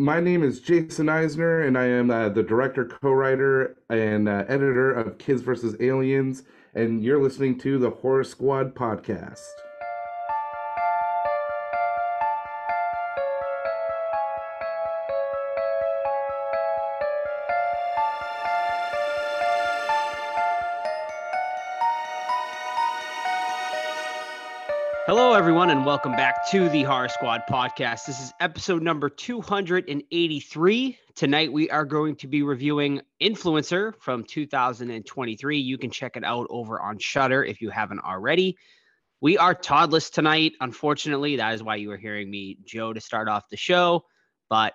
My name is Jason Eisener, and I am uh, the director, co writer, and uh, editor of Kids vs. Aliens, and you're listening to the Horror Squad podcast. Everyone, and welcome back to the Horror Squad podcast. This is episode number 283. Tonight, we are going to be reviewing Influencer from 2023. You can check it out over on Shudder if you haven't already. We are Toddless tonight. Unfortunately, that is why you are hearing me, Joe, to start off the show. But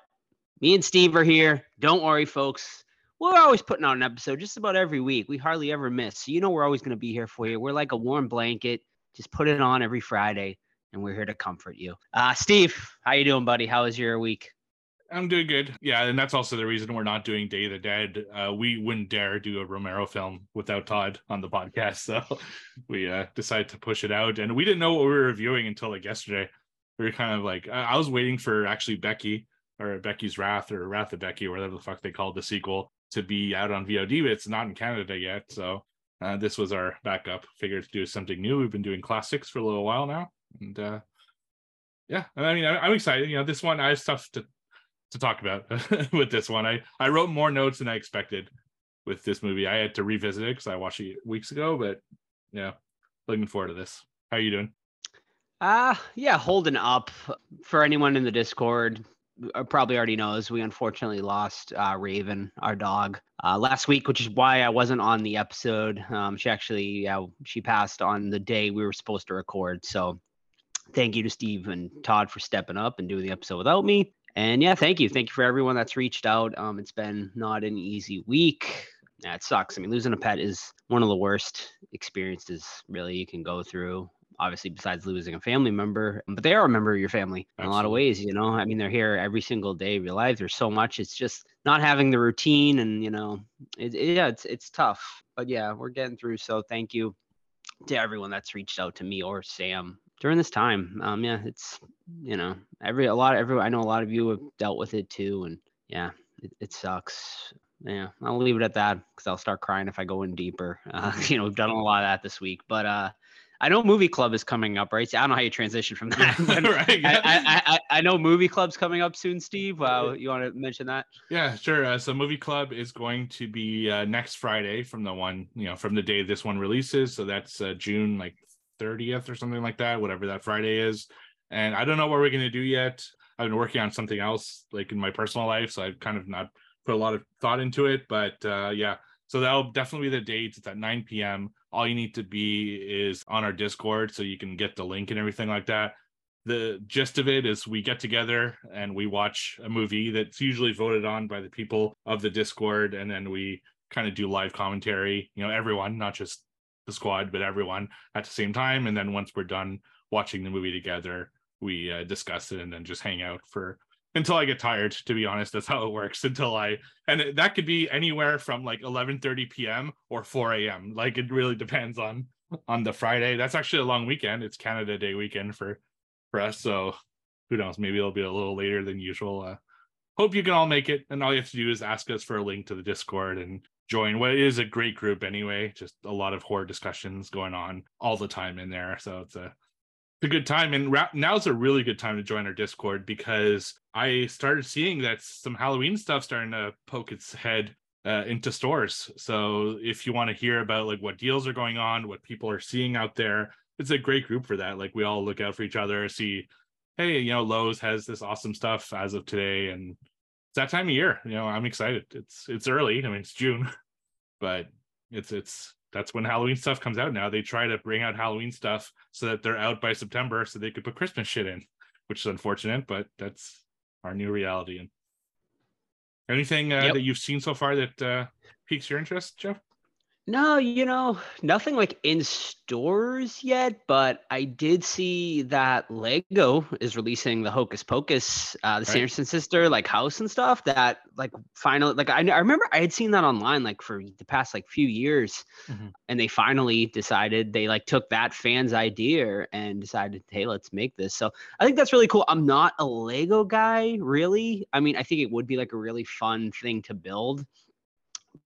me and Steve are here. Don't worry, folks. We're always putting out an episode just about every week. We hardly ever miss. So, you know, we're always going to be here for you. We're like a warm blanket just put it on every Friday, and we're here to comfort you. Uh, Steve, how you doing, buddy? How was your week? I'm doing good. Yeah, and that's also the reason we're not doing Day of the Dead. Uh, we wouldn't dare do a Romero film without Todd on the podcast, so we uh, decided to push it out. And we didn't know what we were reviewing until like yesterday. We were kind of like, I was waiting for actually Becky or Becky's Wrath or Wrath of Becky or whatever the fuck they called the sequel to be out on VOD, but it's not in Canada yet. So uh, this was our backup. Figured to do something new. We've been doing classics for a little while now, and uh, yeah, I mean, I, am excited. You know, this one I have stuff to to talk about with this one. I I wrote more notes than I expected with this movie. I had to revisit it because I watched it weeks ago, but yeah, looking forward to this. How are you doing? Uh yeah, holding up for anyone in the Discord. Uh, probably already knows we unfortunately lost uh, Raven, our dog, uh, last week, which is why I wasn't on the episode. Um, she actually, yeah, she passed on the day we were supposed to record. So, thank you to Steve and Todd for stepping up and doing the episode without me. And yeah, thank you, thank you for everyone that's reached out. Um, it's been not an easy week. Yeah, it sucks. I mean, losing a pet is one of the worst experiences really you can go through obviously besides losing a family member, but they are a member of your family in a lot of ways, you know. I mean, they're here every single day of your life. There's so much. It's just not having the routine and, you know, it, it, yeah, it's it's tough. But yeah, we're getting through. So thank you to everyone that's reached out to me or Sam during this time. Um yeah, it's you know, every a lot of everyone I know a lot of you have dealt with it too and yeah, it, it sucks yeah, I'll leave it at that because I'll start crying if I go in deeper. Uh, you know, we've done a lot of that this week, but uh, I know movie club is coming up, right? So I don't know how you transition from that. right. Yeah. I, I, I, know movie club's coming up soon, Steve. Uh, you want to mention that? Yeah, sure. Uh, so movie club is going to be uh, next Friday from the one, you know, from the day this one releases. So that's uh, June like 30th or something like that, whatever that Friday is. And I don't know what we're going to do yet. I've been working on something else like in my personal life. So I've kind of not put a lot of thought into it. But uh, yeah, so that'll definitely be the date. It's at 9 p.m. All you need to be is on our Discord so you can get the link and everything like that. The gist of it is we get together and we watch a movie that's usually voted on by the people of the Discord, and then we kind of do live commentary, you know, everyone, not just the squad, but everyone at the same time. And then once we're done watching the movie together, we uh, discuss it and then just hang out for until I get tired. To be honest, that's how it works. Until I and that could be anywhere from like 11:30 p.m. or 4 a.m. Like it really depends on on the Friday. That's actually a long weekend. It's Canada Day weekend for for us. So who knows? Maybe it'll be a little later than usual. Uh, hope you can all make it. And all you have to do is ask us for a link to the Discord and join what is a great group anyway. Just a lot of horror discussions going on all the time in there. So it's a it's a good time and ra- now's a really good time to join our discord because i started seeing that some halloween stuff starting to poke its head uh, into stores so if you want to hear about like what deals are going on what people are seeing out there it's a great group for that like we all look out for each other see hey you know lowes has this awesome stuff as of today and it's that time of year you know i'm excited it's it's early i mean it's june but it's it's that's when Halloween stuff comes out now. They try to bring out Halloween stuff so that they're out by September so they could put Christmas shit in, which is unfortunate, but that's our new reality. And anything uh, yep. that you've seen so far that uh, piques your interest, Jeff? No, you know, nothing like in stores yet, but I did see that Lego is releasing the Hocus Pocus, uh, the Right. Sanderson sister, like house and stuff. That like finally, like I, I remember I had seen that online like for the past like few years, Mhm. and they finally decided they like took that fan's idea and decided, hey, let's make this. So I think that's really cool. I'm not a Lego guy, really. I mean, I think it would be like a really fun thing to build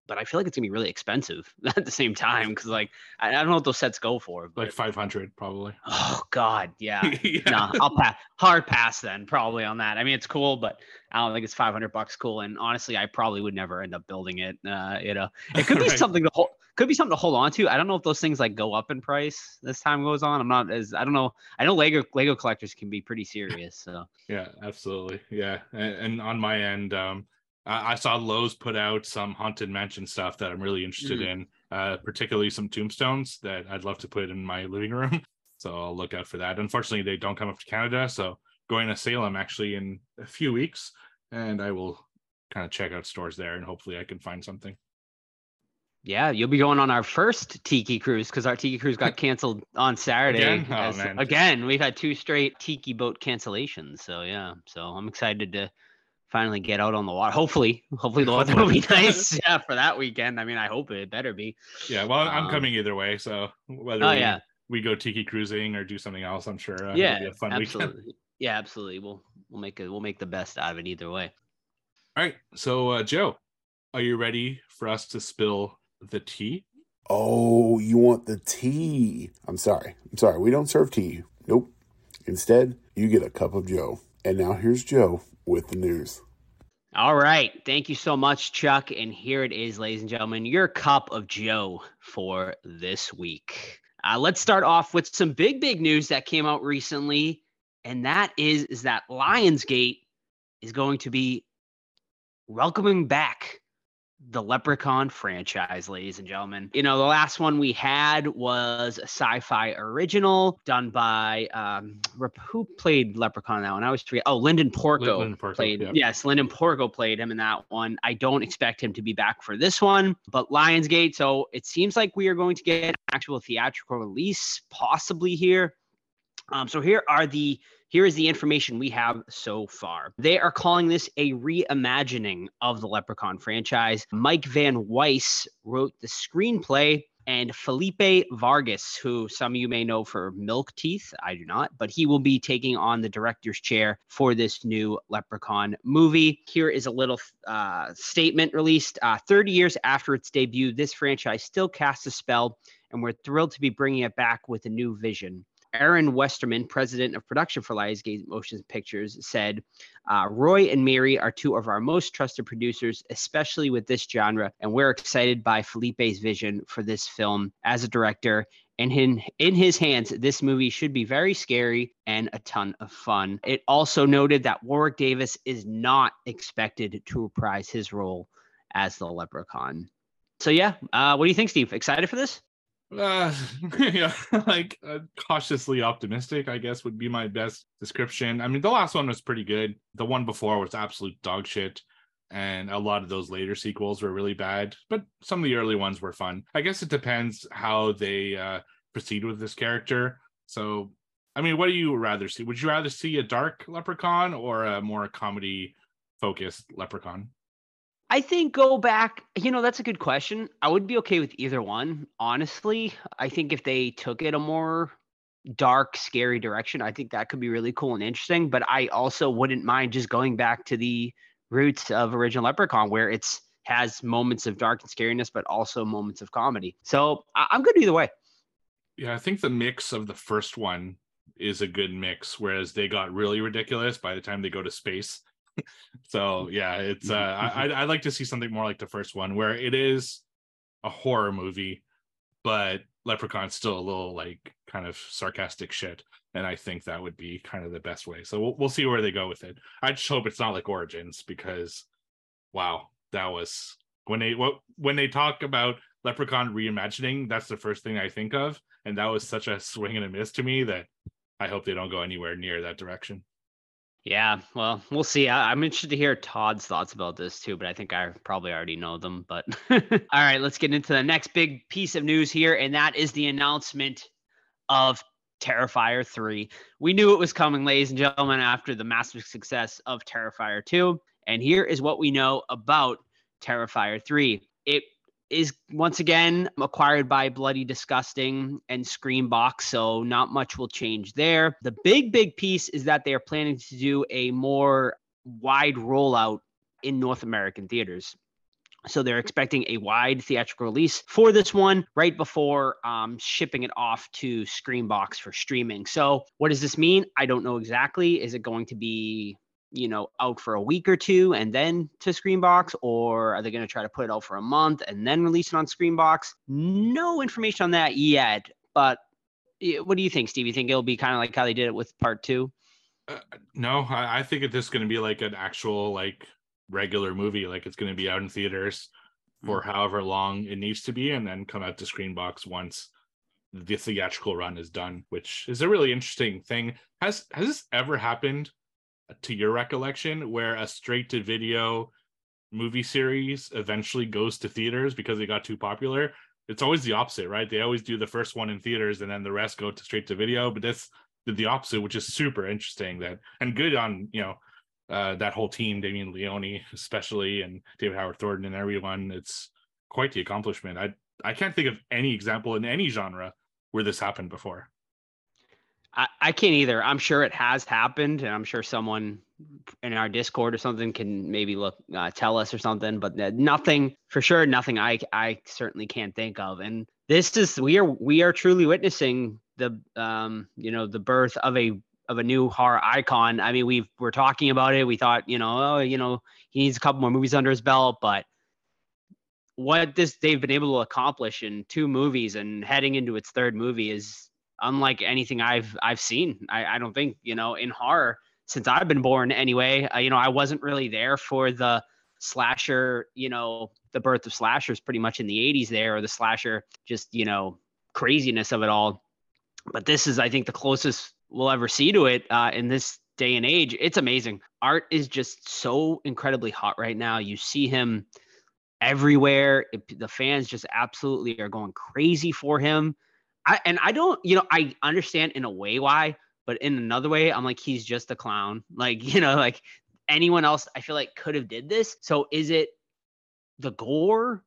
but I feel like it's gonna be really expensive at the same time because like I, I don't know what those sets go for. But Like 500 probably. oh god, yeah. yeah. no, I'll pass. Hard pass then, probably on that. I mean, it's cool, but I don't think it's 500 bucks cool. And honestly, I probably would never end up building it. Uh, you know, it could be Right. something to hold. Could be something to hold on to. I don't know if those things like go up in price as time goes on. I'm not as I don't know. I know Lego Lego collectors can be pretty serious. So Yeah, absolutely. Yeah, and, and on my end, um, I, I saw Lowe's put out some haunted mansion stuff that I'm really interested Mm. in, uh, particularly some tombstones that I'd love to put in my living room. So I'll look out for that. Unfortunately, they don't come up to Canada, so going to Salem actually in a few weeks, and I will kind of check out stores there, and hopefully I can find something. Yeah, you'll be going on our first Tiki cruise because our Tiki cruise got canceled on Saturday. Again? Oh, as- man. again, we've had two straight Tiki boat cancellations. So yeah, so I'm excited to finally get out on the water. Hopefully, hopefully the weather will be nice. Yeah, for that weekend. I mean, I hope it better be. Yeah, well, I'm Um, coming either way, so whether Oh we, yeah, we go tiki cruising or do something else, I'm sure uh, yeah, it'll be a fun weekend. absolutely. Yeah, absolutely. We'll we'll make it. We'll make the best out of it either way. All right. So, uh, Joe, are you ready for us to spill the tea? Oh, you want the tea? I'm sorry. I'm sorry. We don't serve tea. Nope. Instead, you get a cup of Joe. And now here's Joe with the news. All right. Thank you so much, Chuck. And here it is, ladies and gentlemen, your cup of Joe for this week. Uh, let's start off with some big, big news that came out recently. And that is, is that Lionsgate is going to be welcoming back the Leprechaun franchise, ladies and gentlemen. You know, the last one we had was a sci-fi original done by um who played Leprechaun that one? I always forget. Oh, Linden Porco Linden Porco, played. yep. Yes, Linden Porco played him in that one. I don't expect him to be back for this one, but Lionsgate. So it seems like we are going to get an actual theatrical release, possibly here. Um, so here are the here is the information we have so far. They are calling this a reimagining of the Leprechaun franchise. Mike Van Waes wrote the screenplay, and Felipe Vargas, who some of you may know for Milk Teeth, I do not, but he will be taking on the director's chair for this new Leprechaun movie. Here is a little uh, statement released uh, 30 years after its debut. This franchise still casts a spell, and we're thrilled to be bringing it back with a new vision. Erin Westerman, president of production for Lionsgate Motion Pictures, said, uh, Roy and Mary are two of our most trusted producers, especially with this genre, and we're excited by Felipe's vision for this film as a director. And in, in his hands, this movie should be very scary and a ton of fun. It also noted that Warwick Davis is not expected to reprise his role as the leprechaun. So, yeah, uh, what do you think, Steve? Excited for this? Uh, yeah, like uh, cautiously optimistic, I guess would be my best description. I mean, the last one was pretty good. The one before was absolute dog shit. And a lot of those later sequels were really bad, but some of the early ones were fun. I guess it depends how they uh, proceed with this character. So, I mean, what do you rather see? Would you rather see a dark leprechaun or a more comedy focused leprechaun? I think go back. You know, that's a good question. I would be okay with either one. Honestly, I think if they took it a more dark, scary direction, I think that could be really cool and interesting. But I also wouldn't mind just going back to the roots of original Leprechaun, where it's has moments of dark and scariness, but also moments of comedy. So I- I'm good either way. Yeah, I think the mix of the first one is a good mix, whereas they got really ridiculous by the time they go to space. So yeah, it's uh, I I'd like to see something more like the first one, where it is a horror movie, but Leprechaun's still a little like kind of sarcastic shit, and I think that would be kind of the best way. So we'll we'll see where they go with it. I just hope it's not like Origins because, wow, that was when they what when they talk about Leprechaun reimagining, that's the first thing I think of. And that was such a swing and a miss to me that I hope they don't go anywhere near that direction. Yeah, well, we'll see. I, am interested to hear Todd's thoughts about this too, but I think I probably already know them. But all right, let's get into the next big piece of news here, and that is the announcement of Terrifier 3. We knew it was coming, ladies and gentlemen, after the massive success of Terrifier 2. And here is what we know about Terrifier 3. It is once again acquired by Bloody Disgusting and Screambox, so not much will change there. The big, big piece is that they are planning to do a more wide rollout in North American theaters. So they're expecting a wide theatrical release for this one right before um, shipping it off to Screambox for streaming. So what does this mean? I don't know exactly. Is it going to be you know out for a week or two and then to Screambox or are they going to try to put it out for a month and then release it on Screambox No information on that yet. But what do you think, Steve? You think it'll be kind of like how they did it with Part Two? Uh, no, I, I think this is going to be like an actual like regular movie. Like it's going to be out in theaters for mm-hmm. however long it needs to be, and then come out to Screambox once the theatrical run is done, which is a really interesting thing. Has has this ever happened to your recollection where a straight to video movie series eventually goes to theaters because they got too popular? It's always the opposite, right? They always do the first one in theaters and then the rest go to straight to video. But this did the opposite, which is super interesting. That and good on you know uh, that whole team, Damien Leone especially, and David Howard Thornton and everyone. It's quite the accomplishment. I I can't think of any example in any genre where this happened before. I, can't either. I'm sure it has happened, and I'm sure someone in our Discord or something can maybe look uh, tell us or something. But nothing for sure. Nothing I I certainly can't think of. And this is we are we are truly witnessing the um you know the birth of a of a new horror icon. I mean, we we're talking about it. We thought, you know, oh, you know, he needs a couple more movies under his belt, but what this they've been able to accomplish in two movies and heading into its third movie is unlike anything I've I've seen. I, I don't think you know in horror since I've been born anyway. Uh, you know, I wasn't really there for the slasher. You know, the birth of slashers pretty much in the '80s there, or the slasher just you know craziness of it all. But this is, I think, the closest we'll ever see to it uh, in this day and age. It's amazing. Art is just so incredibly hot right now. You see him everywhere. It, the fans just absolutely are going crazy for him. I, and I don't, you know, I understand in a way why, but in another way, I'm like, he's just a clown. Like, you know, like anyone else, I feel like could have did this. So is it the gore,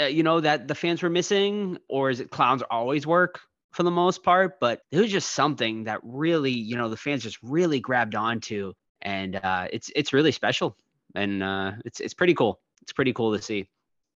uh, you know, that the fans were missing, or is it clowns always work? for the most part, but it was just something that really, you know, the fans just really grabbed onto, and uh, it's it's really special, and uh, it's it's pretty cool. It's pretty cool to see.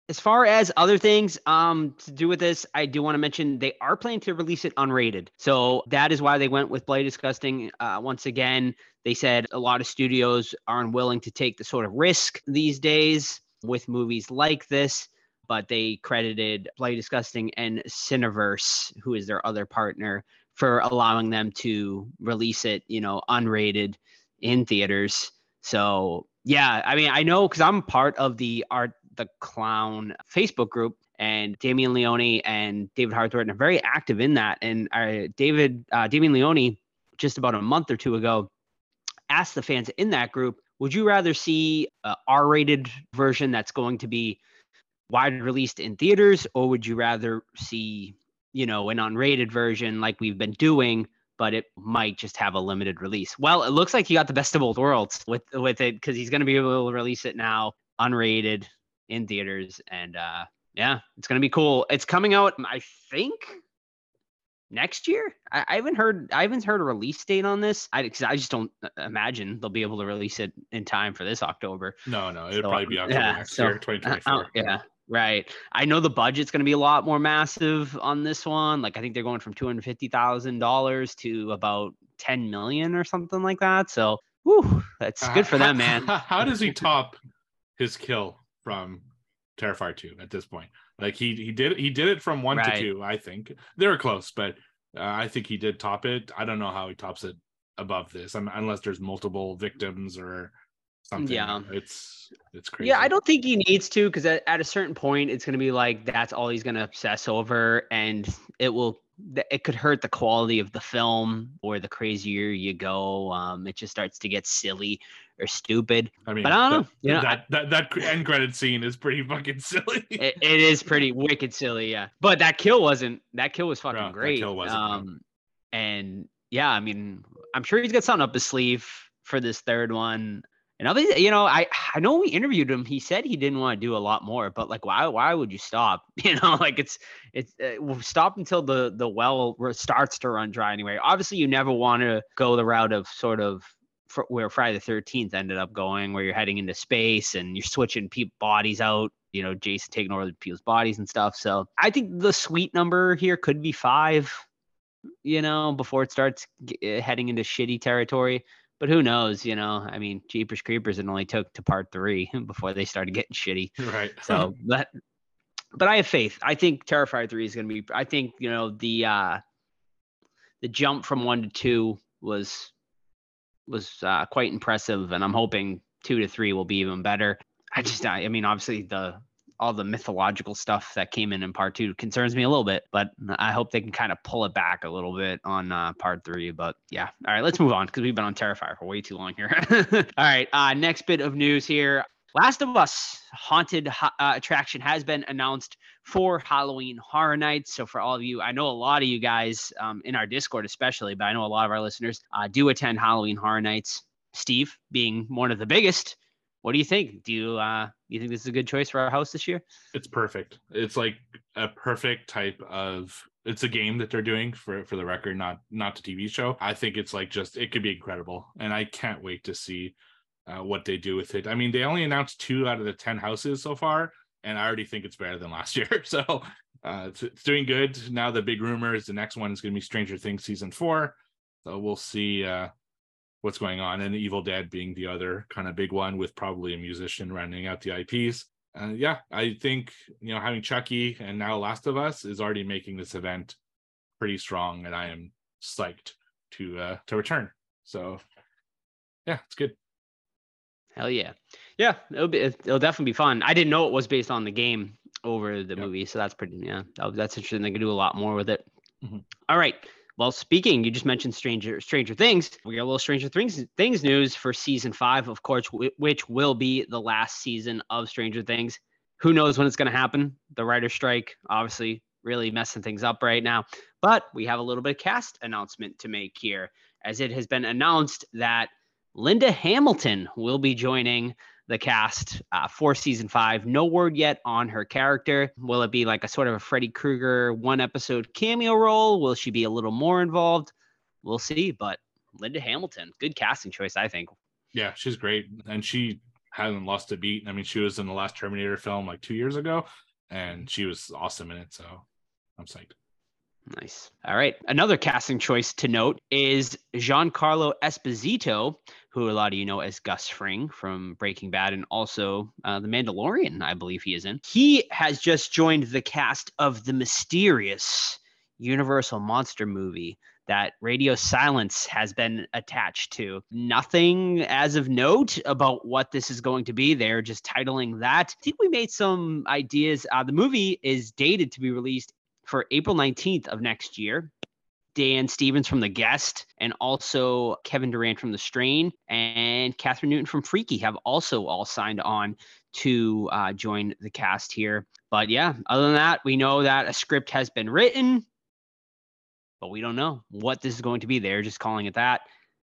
As far as other things um, to do with this, I do want to mention they are planning to release it unrated. So that is why they went with Bloody Disgusting. Uh, once again, they said a lot of studios aren't willing to take the sort of risk these days with movies like this but they credited Bloody Disgusting and Cineverse, who is their other partner, for allowing them to release it, you know, unrated in theaters. So yeah, I mean, I know because I'm part of the Art the Clown Facebook group, and Damien Leone and David Howard Thornton are very active in that. And uh, David uh, Damien Leone, just about a month or two ago, asked the fans in that group, "Would you rather see a R-rated version that's going to be wide released in theaters, or would you rather see, you know, an unrated version like we've been doing, but it might just have a limited release? Well, it looks like he got the best of both worlds with with it because he's going to be able to release it now unrated in theaters, and uh, yeah, it's going to be cool. It's coming out, I think, next year. I, I, haven't heard I haven't heard a release date on this. I because I just don't uh, imagine they'll be able to release it in time for this October. No, no, it'll so, probably be October yeah, next so, year, 2024. Uh, yeah, Right. I know the budget's going to be a lot more massive on this one. Like I think they're going from two hundred fifty thousand dollars to about ten million or something like that. So, whew, that's good for uh, them, man. How does he top his kill from Terrifier two at this point? Like he he did he did it from one right. to two. I think they're close, but uh, I think he did top it. I don't know how he tops it above this, I'm, unless there's multiple victims or something. Yeah, it's it's crazy. Yeah, I don't think he needs to because at, at a certain point, it's going to be like that's all he's going to obsess over, and it will it could hurt the quality of the film or the crazier you go. Um, it just starts to get silly or stupid. I mean, But I don't know, that, you know, that, that that end credit scene is pretty fucking silly. It, it is pretty wicked silly, yeah. But that kill wasn't. That kill was fucking that great. kill wasn't, um, and yeah, I mean, I'm sure he's got something up his sleeve for this third one. And obviously, you know, I I know we interviewed him. He said he didn't want to do a lot more, but like, why why would you stop? You know, like it's it's uh, we'll stop until the the well starts to run dry. Anyway, obviously, you never want to go the route of sort of fr- where Friday the Thirteenth ended up going, where you're heading into space and you're switching people bodies out. You know, Jason taking over people's bodies and stuff. So I think the sweet number here could be five. You know, before it starts g- uh, heading into shitty territory. But who knows? You know, I mean, Jeepers Creepers it only took to part three before they started getting shitty. right. So that, but I have faith. I think Terrifier three is going to be. I think you know the uh the jump from one to two was was uh, quite impressive, and I'm hoping two to three will be even better. I just, I, I mean, obviously the all the mythological stuff that came in in part two concerns me a little bit, but I hope they can kind of pull it back a little bit on uh, part three. But yeah, all right, let's move on because we've been on Terrifier for way too long here. all right, uh, next bit of news here. Last of Us haunted uh, attraction has been announced for Halloween Horror Nights. So for all of you, I know a lot of you guys um, in our Discord, especially, but I know a lot of our listeners uh, do attend Halloween Horror Nights. Steve, being one of the biggest, what do you think? Do you uh, you think this is a good choice for our house this year? it's perfect. It's like a perfect type of it's a game that they're doing for for the record, not not the TV show. I think it's like just it could be incredible, and I can't wait to see uh, what they do with it. I mean, they only announced two out of the ten houses so far, and I already think it's better than last year. So uh, it's, it's doing good. Now the big rumor is the next one is going to be Stranger Things season four. So we'll see uh, what's going on, and Evil Dead being the other kind of big one with probably a musician running out the IPs. Uh, yeah, I think you know having Chucky and now Last of Us is already making this event pretty strong, and I am psyched to uh, to return. So yeah, it's good. Hell yeah, yeah. It'll be it'll definitely be fun. I didn't know it was based on the game over the Yep. movie, so that's pretty yeah. That's interesting. They can do a lot more with it. Mhm. All right. Well, speaking, you just mentioned Stranger Stranger Things. We got a little Stranger Things things news for season five, of course, which will be the last season of Stranger Things. Who knows when it's going to happen? The writer strike, obviously, really messing things up right now. But we have a little bit of cast announcement to make here, as it has been announced that Linda Hamilton will be joining the cast uh, for season five. No word yet on her character. Will it be like a sort of a Freddy Krueger one episode cameo role? Will she be a little more involved? We'll see. But Linda Hamilton, good casting choice, I think. Yeah, she's great, and she hasn't lost a beat. I mean, she was in the last Terminator film like two years ago, and she was awesome in it. So I'm psyched. Nice. All right. Another casting choice to note is Giancarlo Esposito, who a lot of you know as Gus Fring from Breaking Bad and also uh, The Mandalorian, I believe he is in. He has just joined the cast of the mysterious Universal Monster movie that Radio Silence has been attached to. Nothing as of note about what this is going to be. They're just titling that. I think we made some ideas. Uh, the movie is dated to be released for April 19th of next year. Dan Stevens from The Guest and also Kevin Durand from The Strain and Kathryn Newton from Freaky have also all signed on to uh, join the cast here. But yeah, other than that, we know that a script has been written, but we don't know what this is going to be. They're just calling it that.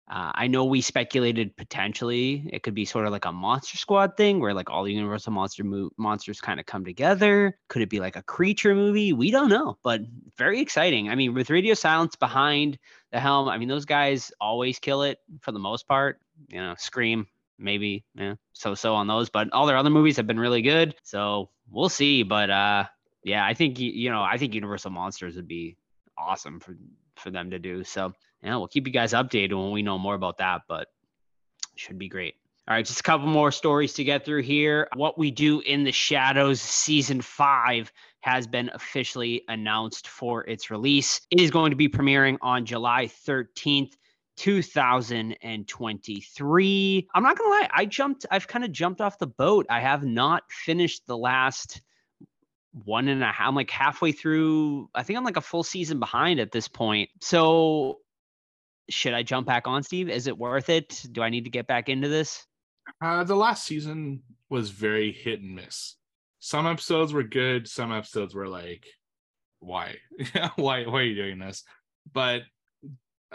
Uh, I know we speculated potentially it could be sort of like a Monster Squad thing where like all the Universal Monster mo- monsters kind of come together. Could it be like a creature movie? We don't know, but very exciting. I mean, with Radio Silence behind the helm, I mean, those guys always kill it for the most part. You know, Scream, maybe, yeah, so so on those, but all their other movies have been really good. So we'll see. But uh, yeah, I think you know, I think Universal Monsters would be awesome for for them to do. So yeah, we'll keep you guys updated when we know more about that, but should be great. All right, just a couple more stories to get through here. What we do in the shadows season 5 has been officially announced for its release. It is going to be premiering on July 13th. 2023. I'm not gonna lie, I jumped, I've kind of jumped off the boat. I have not finished the last one and a half. I'm like halfway through. I think I'm like a full season behind at this point. So should I jump back on, Steve? Is it worth it? Do I need to get back into this? Uh, the last season was very hit and miss. Some episodes were good. Some episodes were like, why? why? Why are you doing this? But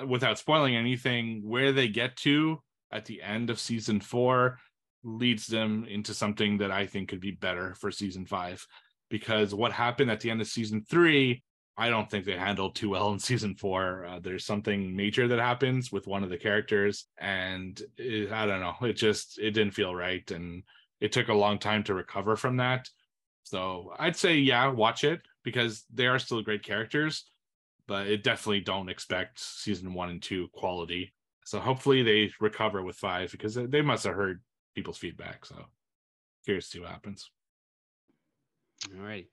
without spoiling anything, where they get to at the end of season four leads them into something that I think could be better for season five. Because what happened at the end of season three, I don't think they handled too well in season four. Uh, there's something major that happens with one of the characters, and it, I don't know. It just it didn't feel right, and it took a long time to recover from that. So I'd say yeah, watch it because they are still great characters, but it definitely don't expect season one and two quality. So hopefully they recover with five because they must have heard people's feedback. So curious to see what happens. All right.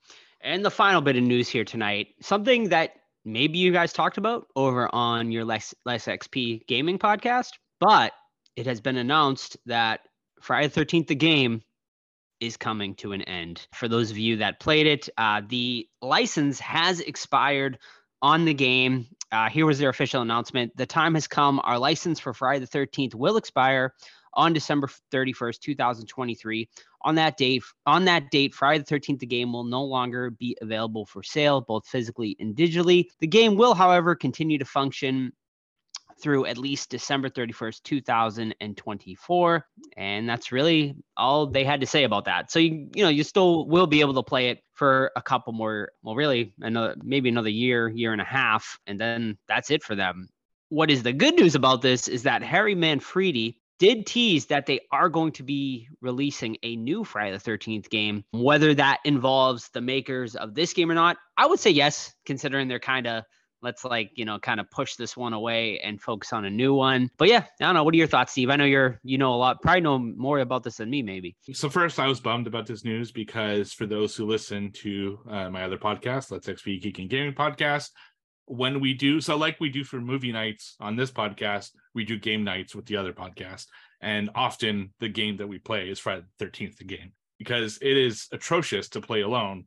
And the final bit of news here tonight, something that maybe you guys talked about over on your Less, Less XP gaming podcast, but it has been announced that Friday the 13th, the game is coming to an end. For those of you that played it, uh, the license has expired on the game. Uh, here was their official announcement. The time has come. Our license for Friday the 13th will expire on December 31st, 2023. On that date, on that date, Friday the 13th, the game will no longer be available for sale, both physically and digitally. The game will, however, continue to function through at least December 31st, 2024. And that's really all they had to say about that. So you you know, you still will be able to play it for a couple more, well, really another maybe another year, year and a half, and then that's it for them. What is the good news about this is that Harry Manfredini did tease that they are going to be releasing a new Friday the 13th game. Whether that involves the makers of this game or not, I would say yes, considering they're kind of let's like you know kind of push this one away and focus on a new one. But yeah i don't know. What are your thoughts steve? I know you're you know a lot probably know more about this than me maybe. So first i was bummed about this news because for those who listen to uh, my other podcast let's xp geek and gaming podcast when we do so like we do for movie nights on this podcast we do game nights with the other podcast. And often the game that we play is friday the 13th the game because it is atrocious to play alone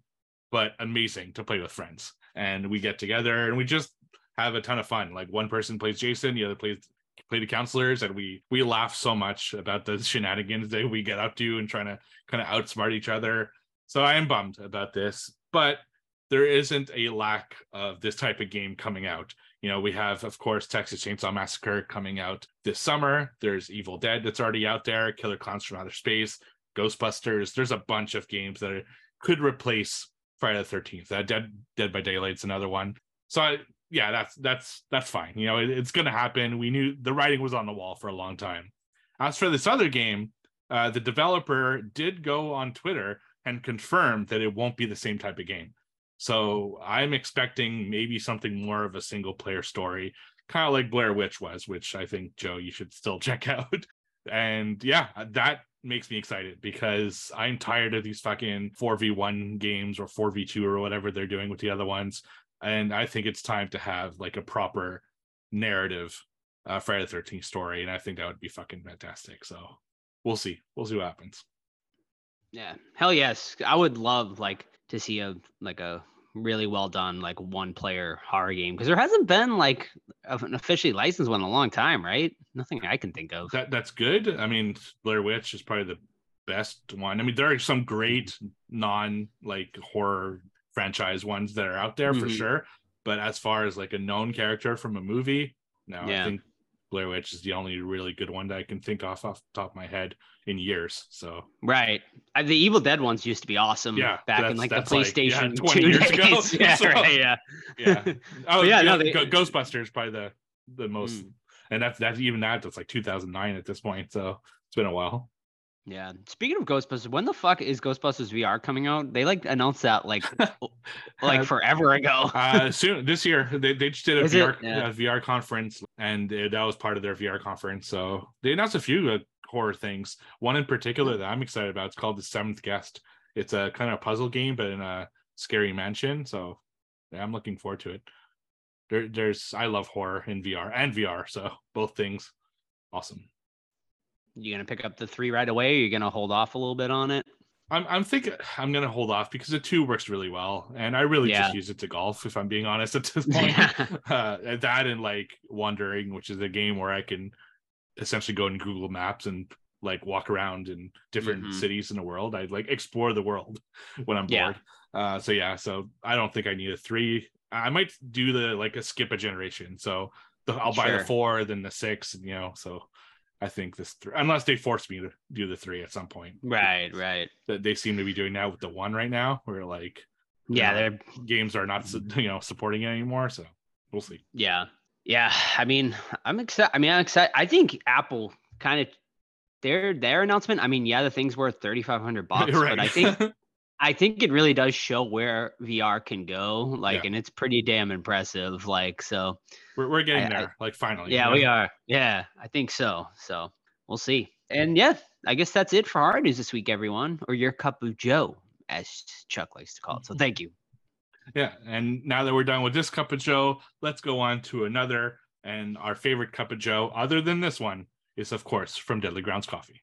but amazing to play with friends. And we get together and we just have a ton of fun. Like one person plays jason the other plays play the counselors and we we laugh so much about the shenanigans that we get up to and trying to kind of outsmart each other. So i am bummed about this but there isn't a lack of this type of game coming out. You know, we have, of course, Texas Chainsaw Massacre coming out this summer. There's Evil Dead that's already out there, Killer Clowns from Outer Space, Ghostbusters. There's a bunch of games that are, could replace Friday the Thirteenth. Uh, Dead Dead by Daylight's another one. So I, yeah, that's that's that's fine. You know, it, it's going to happen. We knew the writing was on the wall for a long time. As for this other game, uh, the developer did go on Twitter and confirm that it won't be the same type of game. So I'm expecting maybe something more of a single player story, kind of like Blair Witch was, which I think Joe you should still check out. And yeah, that makes me excited because I'm tired of these fucking 4v1 games or 4v2 or whatever they're doing with the other ones. And I think it's time to have like a proper narrative uh, Friday the 13th story. And I think that would be fucking fantastic. So we'll see. We'll see what happens. Yeah. Hell yes. I would love like to see a like a really well done like one player horror game because there hasn't been like an officially licensed one in a long time, right? Nothing I can think of. That that's good. I mean, Blair Witch is probably the best one. I mean, there are some great non like horror franchise ones that are out there mm-hmm. for sure. But as far as like a known character from a movie, no, yeah. I think Blair Witch is the only really good one that I can think off off the top of my head in years. So right, uh, the Evil Dead ones used to be awesome. Yeah, back in like the PlayStation like, yeah, twenty years days. ago. yeah, so, right, yeah, yeah. Oh yeah, yeah. No, they, Ghostbusters probably the the most, mm. and that's that's even that that's like 2009 at this point. So it's been a while. Yeah. Speaking of Ghostbusters, when the fuck is Ghostbusters VR coming out? They like announced that like like uh, forever ago. uh soon this year. They, they just did a VR yeah. VR conference and it, that was part of their VR conference. So they announced a few uh, horror things. One in particular that I'm excited about. It's called The Seventh Guest. It's a kind of puzzle game, but in a scary mansion. So yeah, I'm looking forward to it. There, there's I love horror in VR and VR, so both things awesome you gonna pick up the three right away? Or are you gonna hold off a little bit on it? I'm I'm thinking I'm gonna hold off because the two works really well, and I really Yeah. just use it to golf if I'm being honest at this point. uh, that and like wandering, which is a game where I can essentially go in Google Maps and like walk around in different Mhm. cities in the world. I like explore the world when I'm Yeah. bored. Uh, so yeah, so I don't think I need a three. I might do the like a skip a generation. So the, I'll buy the four, then the six, and you know. So I think this three, unless they force me to do the three at some point. right, right. That they seem to be doing now with the one right now, where like Yeah, Yeah. they're games are not you know supporting it anymore. So we'll see. Yeah. Yeah. I mean, I'm excited. I mean, I'm excited. I think Apple kind of their their announcement. I mean, yeah, the thing's worth 3,500 bucks, but I think I think it really does show where VR can go. Like, Yeah. and it's pretty damn impressive. Like, so we're, we're getting I- I- there. like finally. yeah, you we are. Yeah, I think so. So we'll see. And yeah, I guess that's it for hard news this week, everyone, or your cup of Joe, as Chuck likes to call it. So thank you. Yeah, and now that we're done with this cup of Joe, let's go on to another. And our favorite cup of Joe, other than this one, is of course from Deadly Grounds Coffee.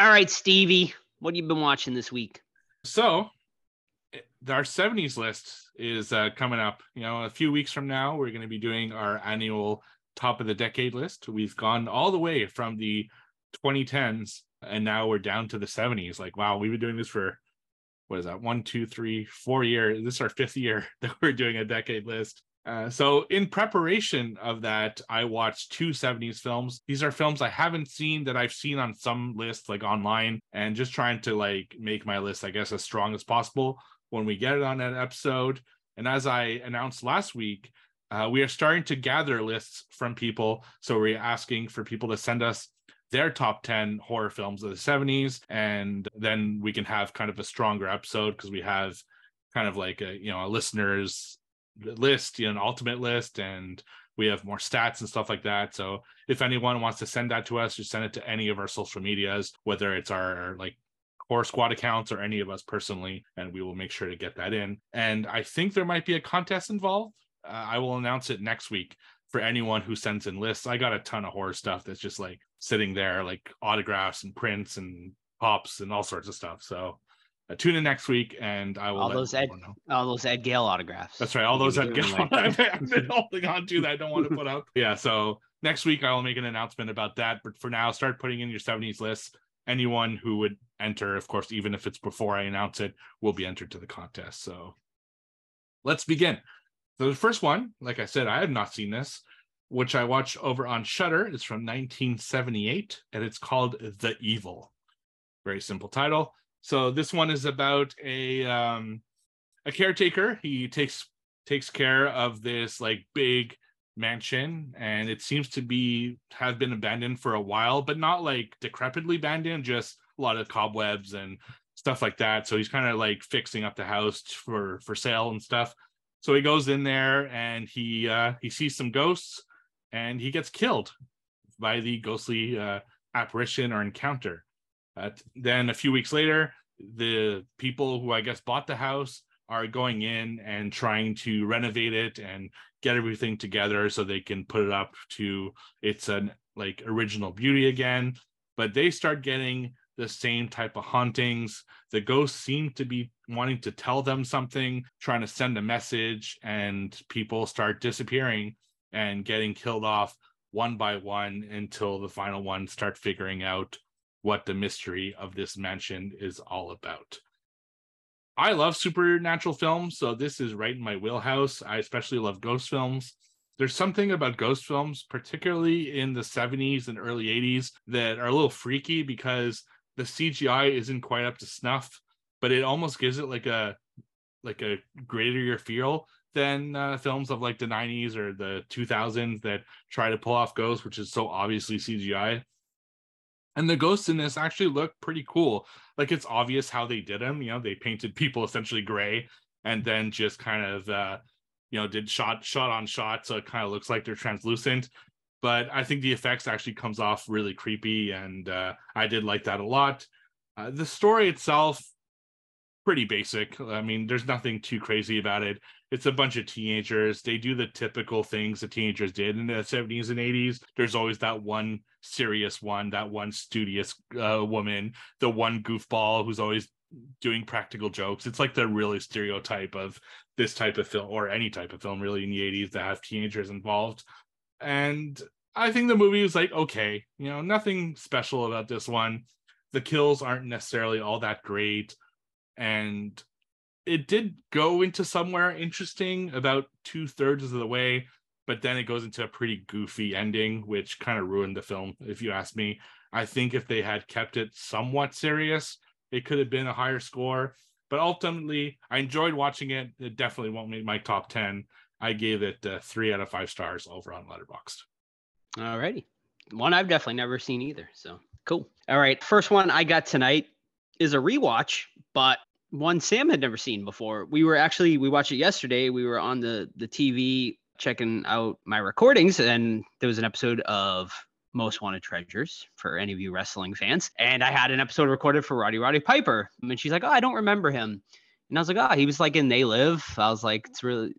All right, Stevie, what have you been watching this week? So, our 70s list is uh, coming up. You know, a few weeks from now, we're going to be doing our annual top of the decade list. We've gone all the way from the 2010s, and now we're down to the 70s. Like, wow, we've been doing this for what is that? One, two, three, four years. This is our fifth year that we're doing a decade list. Uh, so, in preparation of that, I watched two 70s films. These are films I haven't seen that I've seen on some lists, like online, and just trying to like make my list, I guess, as strong as possible when we get it on that episode. And as I announced last week, uh, we are starting to gather lists from people. So we're asking for people to send us their top 10 horror films of the 70s. And then we can have kind of a stronger episode because we have kind of like a, you know, a listener's list, you know, an ultimate list. And we have more stats and stuff like that. So if anyone wants to send that to us, just send it to any of our social medias, whether it's our like horror squad accounts or any of us personally, and we will make sure to get that in. And I think there might be a contest involved. Uh, I will announce it next week for anyone who sends in lists. I got a ton of horror stuff that's just like sitting there, like autographs and prints and pops and all sorts of stuff. So uh, tune in next week, and I will All those Ed-. All those Ed Gale autographs. That's right. All those Ed Gale. give get them, like- I've, I've been holding on to that I don't want to put up. Yeah. So next week I will make an announcement about that. But for now, start putting in your 70s list. Anyone who would enter, of course, even if it's before I announce it, will be entered to the contest. So let's begin. So the first one, like I said, I have not seen this, which I watched over on Shudder. It's from 1978, and it's called The Evil. Very simple title. So this one is about a um, a caretaker. He takes takes care of this like big mansion, and it seems to be have been abandoned for a while, but not like decrepitly abandoned. Just a lot of cobwebs and stuff like that. So he's kind of like fixing up the house for for sale and stuff. So he goes in there and he uh, he sees some ghosts, and he gets killed by the ghostly uh, apparition or encounter. Uh, then a few weeks later, the people who I guess bought the house are going in and trying to renovate it and get everything together so they can put it up to its an like original beauty again. But they start getting the same type of hauntings. The ghosts seem to be wanting to tell them something, trying to send a message, and people start disappearing and getting killed off one by one until the final one start figuring out what the mystery of this mansion is all about. I love supernatural films, so this is right in my wheelhouse. I especially love ghost films. There's something about ghost films, particularly in the 70s and early 80s, that are a little freaky because the CGI isn't quite up to snuff, but it almost gives it like a like a greater feel than uh, films of like the 90s or the 2000s that try to pull off ghosts, which is so obviously CGI And the ghosts in this actually look pretty cool. Like it's obvious how they did them. You know, they painted people essentially gray and then just kind of uh, you know, did shot shot on shot, so it kind of looks like they're translucent. But I think the effects actually comes off really creepy, and uh, I did like that a lot. Uh, the story itself, pretty basic. I mean, there's nothing too crazy about it. It's a bunch of teenagers. They do the typical things the teenagers did in the 70s and 80s. There's always that one serious one, that one studious uh, woman, the one goofball who's always doing practical jokes. It's like the really stereotype of this type of film or any type of film really in the 80s that have teenagers involved. And I think the movie was like, okay, you know, nothing special about this one. The kills aren't necessarily all that great. And it did go into somewhere interesting about two thirds of the way, but then it goes into a pretty goofy ending, which kind of ruined the film, if you ask me. I think if they had kept it somewhat serious, it could have been a higher score. But ultimately, I enjoyed watching it. It definitely won't make my top 10. I gave it uh, three out of five stars over on Letterboxd. Alrighty. One I've definitely never seen either. So cool. All right. First one I got tonight is a rewatch, but one Sam had never seen before. We were actually we watched it yesterday. We were on the the TV checking out my recordings, and there was an episode of Most Wanted Treasures for any of you wrestling fans. And I had an episode recorded for Roddy Roddy Piper, and she's like, "Oh, I don't remember him." And I was like, "Oh, he was like in They Live." I was like, "It's really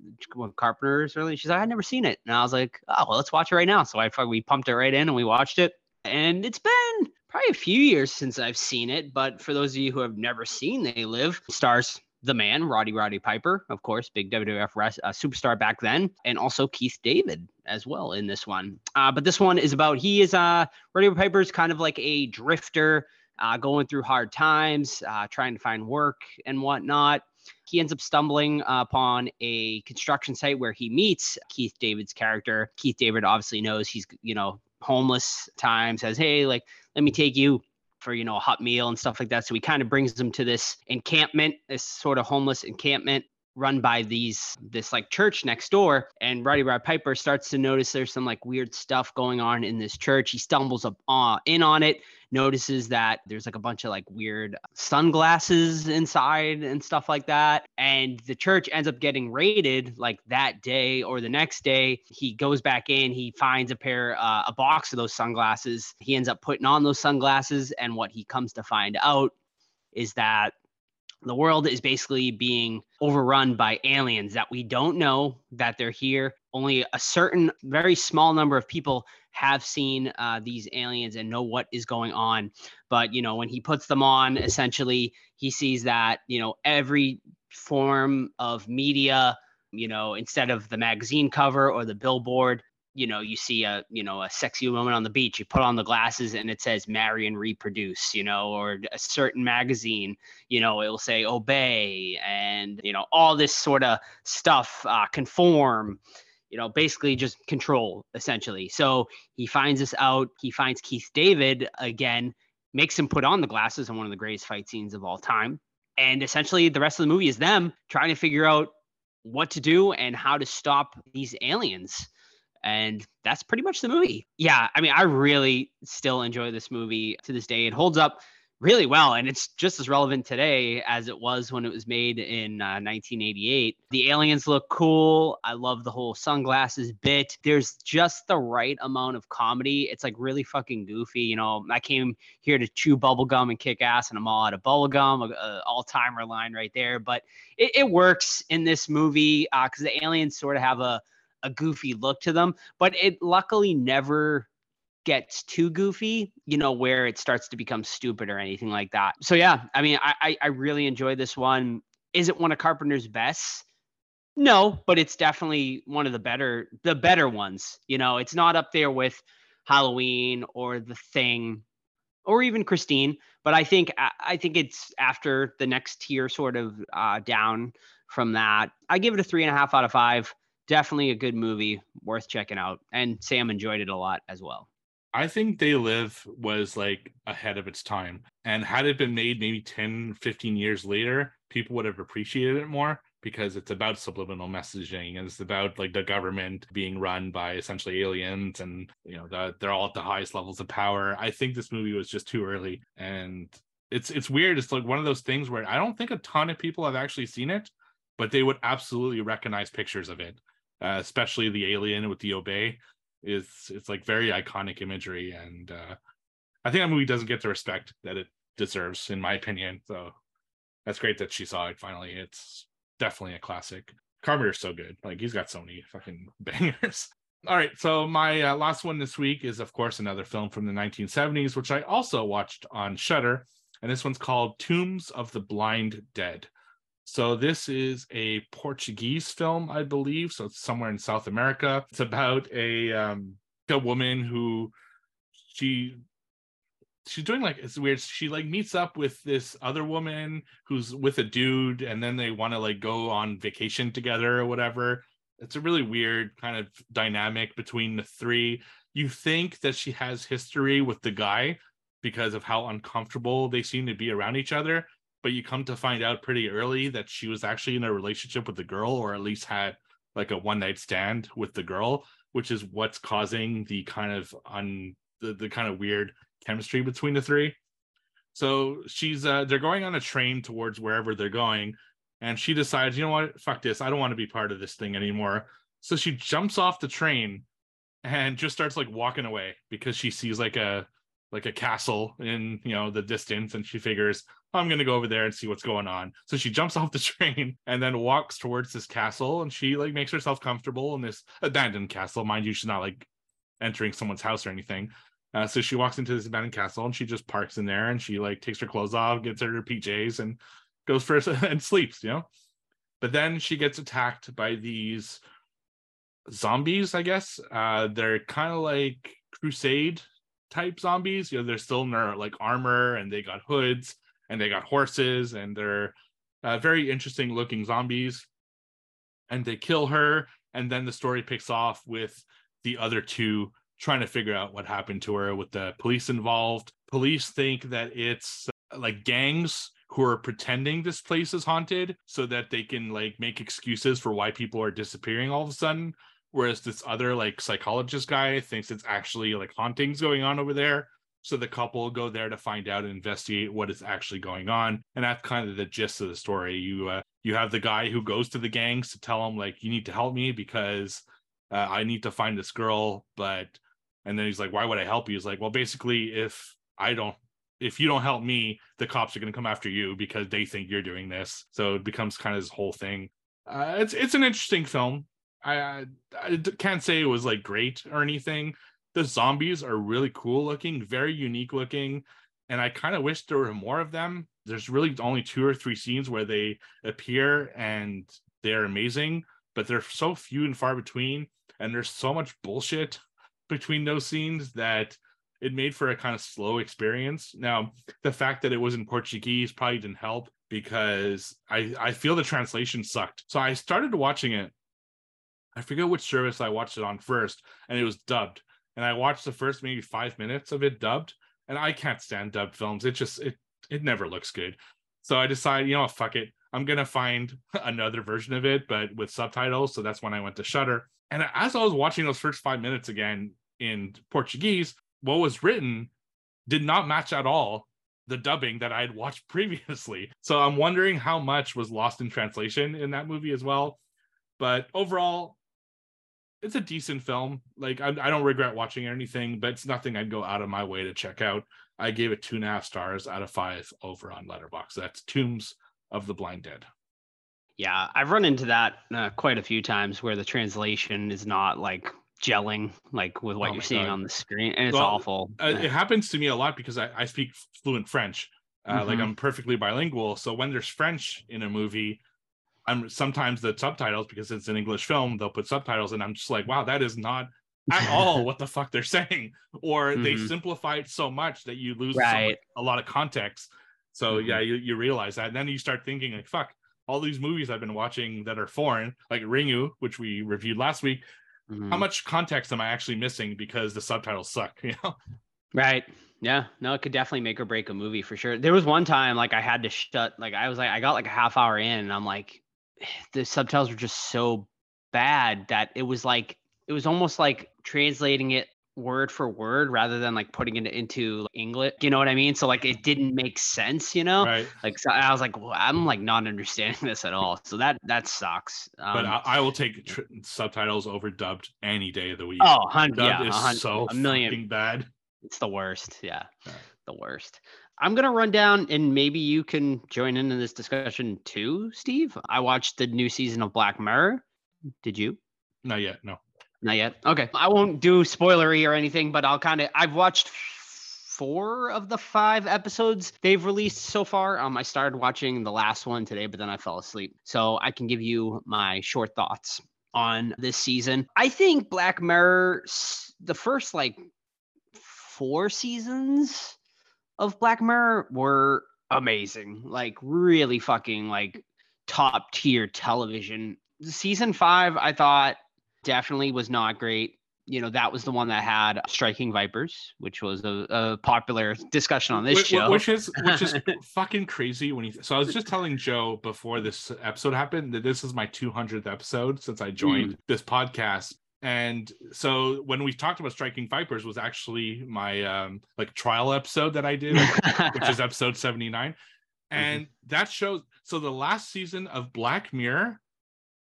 Carpenter's really." She's like, "I've never seen it," and I was like, "Oh, well, let's watch it right now." So I we pumped it right in and we watched it, and it's been probably a few years since I've seen it, but for those of you who have never seen They Live, stars the man, Roddy Roddy Piper, of course, big WWF res- uh, superstar back then, and also Keith David as well in this one. Uh, but this one is about he is uh Roddy Piper is kind of like a drifter, uh, going through hard times, uh, trying to find work and whatnot. He ends up stumbling upon a construction site where he meets Keith David's character. Keith David obviously knows he's you know homeless time, says, Hey, like, let me take you for, you know, a hot meal and stuff like that. So he kind of brings them to this encampment, this sort of homeless encampment run by these this like church next door and Roddy Rod Piper starts to notice there's some like weird stuff going on in this church. He stumbles up uh, in on it, notices that there's like a bunch of like weird sunglasses inside and stuff like that. And the church ends up getting raided like that day or the next day. He goes back in, he finds a pair, uh, a box of those sunglasses. He ends up putting on those sunglasses. And what he comes to find out is that the world is basically being overrun by aliens that we don't know that they're here. Only a certain, very small number of people have seen uh, these aliens and know what is going on. But, you know, when he puts them on, essentially, he sees that, you know, every form of media, you know, instead of the magazine cover or the billboard, you know you see a you know a sexy woman on the beach you put on the glasses and it says marry and reproduce you know or a certain magazine you know it'll say obey and you know all this sort of stuff uh, conform you know basically just control essentially so he finds this out he finds keith david again makes him put on the glasses in one of the greatest fight scenes of all time and essentially the rest of the movie is them trying to figure out what to do and how to stop these aliens and that's pretty much the movie. Yeah, I mean, I really still enjoy this movie to this day. It holds up really well, and it's just as relevant today as it was when it was made in uh, 1988. The aliens look cool. I love the whole sunglasses bit. There's just the right amount of comedy. It's like really fucking goofy. You know, I came here to chew bubblegum and kick ass, and I'm all out of bubblegum, all timer line right there. But it, it works in this movie because uh, the aliens sort of have a a goofy look to them, but it luckily never gets too goofy, you know, where it starts to become stupid or anything like that. So yeah, I mean, I I really enjoy this one. Is it one of Carpenter's best? No, but it's definitely one of the better the better ones. You know, it's not up there with Halloween or The Thing or even Christine, but I think I think it's after the next tier sort of uh, down from that. I give it a three and a half out of five definitely a good movie, worth checking out. And Sam enjoyed it a lot as well. I think They Live was like ahead of its time. And had it been made maybe 10, 15 years later, people would have appreciated it more. because it's about subliminal messaging and it's about like the government being run by essentially aliens and you know the, they're all at the highest levels of power i think this movie was just too early and it's it's weird it's like one of those things where i don't think a ton of people have actually seen it but they would absolutely recognize pictures of it uh, especially the alien with the obey is it's like very iconic imagery and uh, i think that movie doesn't get the respect that it deserves in my opinion so that's great that she saw it finally it's definitely a classic. Carpenter's so good. Like he's got so many fucking bangers. All right, so my uh, last one this week is, of course, another film from the 1970s, which I also watched on Shudder, and this one's called Tombs of the Blind Dead. So this is a Portuguese film, I believe. So it's somewhere in South America. It's about a um, a woman who she she's doing like it's weird she like meets up with this other woman who's with a dude and then they want to like go on vacation together or whatever it's a really weird kind of dynamic between the three you think that she has history with the guy because of how uncomfortable they seem to be around each other but you come to find out pretty early that she was actually in a relationship with the girl or at least had like a one night stand with the girl which is what's causing the kind of un the, the kind of weird chemistry between the three. So she's uh they're going on a train towards wherever they're going, and she decides, you know what, fuck this, I don't want to be part of this thing anymore. So she jumps off the train and just starts like walking away because she sees like a like a castle in you know the distance and she figures i'm going to go over there and see what's going on so she jumps off the train and then walks towards this castle and she like makes herself comfortable in this abandoned castle mind you she's not like entering someone's house or anything uh, so she walks into this abandoned castle and she just parks in there and she like takes her clothes off, gets her PJs and goes first and sleeps, you know. But then she gets attacked by these zombies, I guess. Uh, they're kind of like crusade type zombies. You know, they're still in their like armor and they got hoods and they got horses and they're uh, very interesting looking zombies. And they kill her, and then the story picks off with the other two trying to figure out what happened to her with the police involved. Police think that it's uh, like gangs who are pretending this place is haunted so that they can like make excuses for why people are disappearing all of a sudden. Whereas this other like psychologist guy thinks it's actually like hauntings going on over there. So the couple go there to find out and investigate what is actually going on, and that's kind of the gist of the story. You uh, you have the guy who goes to the gangs to tell them like you need to help me because uh, I need to find this girl, but and then he's like, why would I help you? He's like, well, basically, if I don't, if you don't help me, the cops are going to come after you because they think you're doing this. So it becomes kind of this whole thing. Uh, it's it's an interesting film. I, I, I can't say it was like great or anything. The zombies are really cool looking, very unique looking, and I kind of wish there were more of them. There's really only two or three scenes where they appear and they're amazing, but they're so few and far between, and there's so much bullshit between those scenes that it made for a kind of slow experience. Now, the fact that it was in Portuguese probably didn't help because I I feel the translation sucked. So I started watching it. I forget which service I watched it on first, and it was dubbed. And I watched the first maybe five minutes of it dubbed, and I can't stand dubbed films. It just it it never looks good. So I decided, you know, fuck it. I'm gonna find another version of it, but with subtitles. So that's when I went to Shudder. And as I was watching those first five minutes again, in Portuguese, what was written did not match at all the dubbing that I had watched previously. So I'm wondering how much was lost in translation in that movie as well. But overall, it's a decent film. Like I, I don't regret watching anything, but it's nothing I'd go out of my way to check out. I gave it two and a half stars out of five over on Letterboxd. That's Tombs of the Blind Dead. Yeah, I've run into that uh, quite a few times where the translation is not like gelling like with what oh you're seeing God. on the screen and it's well, awful uh, it happens to me a lot because i, I speak fluent french uh, mm-hmm. like i'm perfectly bilingual so when there's french in a movie i'm sometimes the subtitles because it's an english film they'll put subtitles and i'm just like wow that is not at all what the fuck they're saying or mm-hmm. they simplify it so much that you lose right. so a lot of context so mm-hmm. yeah you, you realize that and then you start thinking like fuck all these movies I've been watching that are foreign, like Ringu, which we reviewed last week, Mm-hmm. How much context am I actually missing because the subtitles suck? You know? Right. Yeah. No, it could definitely make or break a movie for sure. There was one time like I had to shut like I was like I got like a half hour in and I'm like, the subtitles were just so bad that it was like it was almost like translating it word for word rather than like putting it into English. You know what I mean? So like it didn't make sense, you know? Right. Like so I was like, well, I'm like not understanding this at all. So that that sucks. Um, but I, I will take tr- subtitles over dubbed any day of the week. oh, dubbed yeah, a is so a million. bad. It's the worst. Yeah, Yeah. the worst. I'm gonna run down, and maybe you can join in in this discussion too, Steve. I watched the new season of Black Mirror. Did you? Not yet. No. Not yet. Okay. I won't do spoilery or anything, but I'll kind of. I've watched four of the five episodes they've released so far. Um, I started watching the last one today, but then I fell asleep. So I can give you my short thoughts on this season. I think Black Mirror, the first like four seasons of Black Mirror were amazing. Like really fucking like top tier television. Season five, I thought definitely was not great. You know, that was the one that had Striking Vipers, which was a, a popular discussion on this Wh- wh- show. which is which is fucking crazy when you so i was just telling joe before this episode happened that this is my 200th episode since i joined hmm. this podcast and so when we talked about striking vipers was actually my um like trial episode that i did which is episode 79 Mm-hmm. and that shows so the last season of black mirror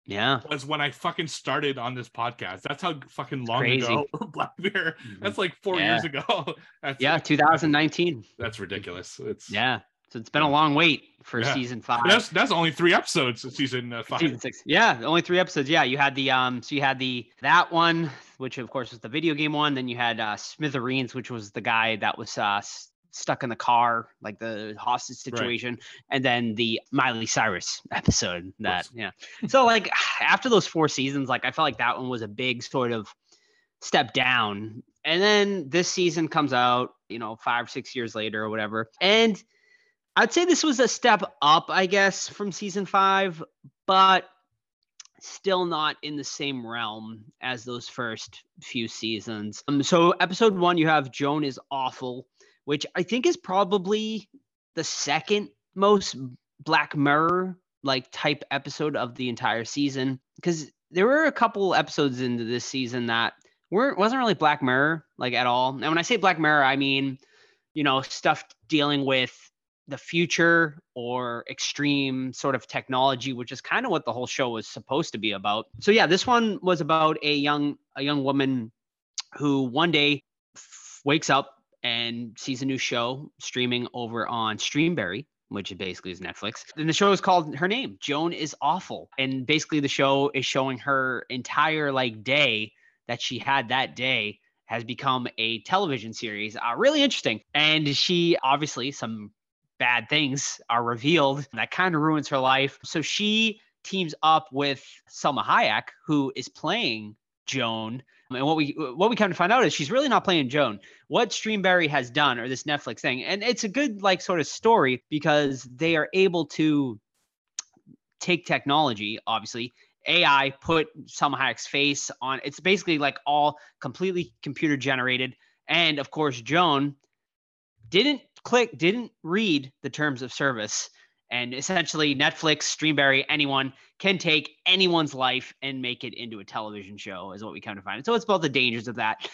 yeah. was when i fucking started on this podcast that's how fucking long crazy. ago black mirror that's like four Yeah. years ago that's Yeah, 2019. that's ridiculous it's Yeah. So it's been a long wait for Yeah. season five. That's that's only three episodes of season uh, five. Season six. Yeah, only three episodes. Yeah, you had the um, so you had the that one, which of course was the video game one. Then you had uh, Smithereens, which was the guy that was uh s- stuck in the car, like the hostage situation, and then the Miley Cyrus episode. That yeah. So like after those four seasons, like I felt like that one was a big sort of step down. And then this season comes out, you know, five, six years later or whatever. And I'd say this was a step up, I guess, from season five, but still not in the same realm as those first few seasons. Um, so episode one, you have Joan is awful, which I think is probably the second most Black Mirror like type episode of the entire season because there were a couple episodes into this season that weren't wasn't really Black Mirror like at all. And when I say Black Mirror, I mean you know stuff dealing with the future or extreme sort of technology which is kind of what the whole show was supposed to be about so yeah this one was about a young a young woman who one day f- wakes up and sees a new show streaming over on streamberry which basically is netflix and the show is called her name joan is awful and basically the show is showing her entire like day that she had that day has become a television series. Uh, really interesting. And she obviously, some bad things are revealed that kind of ruins her life. So she teams up with Salma Hayek, who is playing Joan. And what we what we come to find out is she's really not playing Joan. What Streamberry has done, or this Netflix thing, and it's a good like sort of story because they are able to take technology, obviously, AI put Salma Hayek's face on. It's basically like all completely computer generated. And of course, Joan didn't click, didn't read the terms of service. And essentially, Netflix, Streamberry, anyone can take anyone's life and make it into a television show, is what we come to find. So it's about the dangers of that.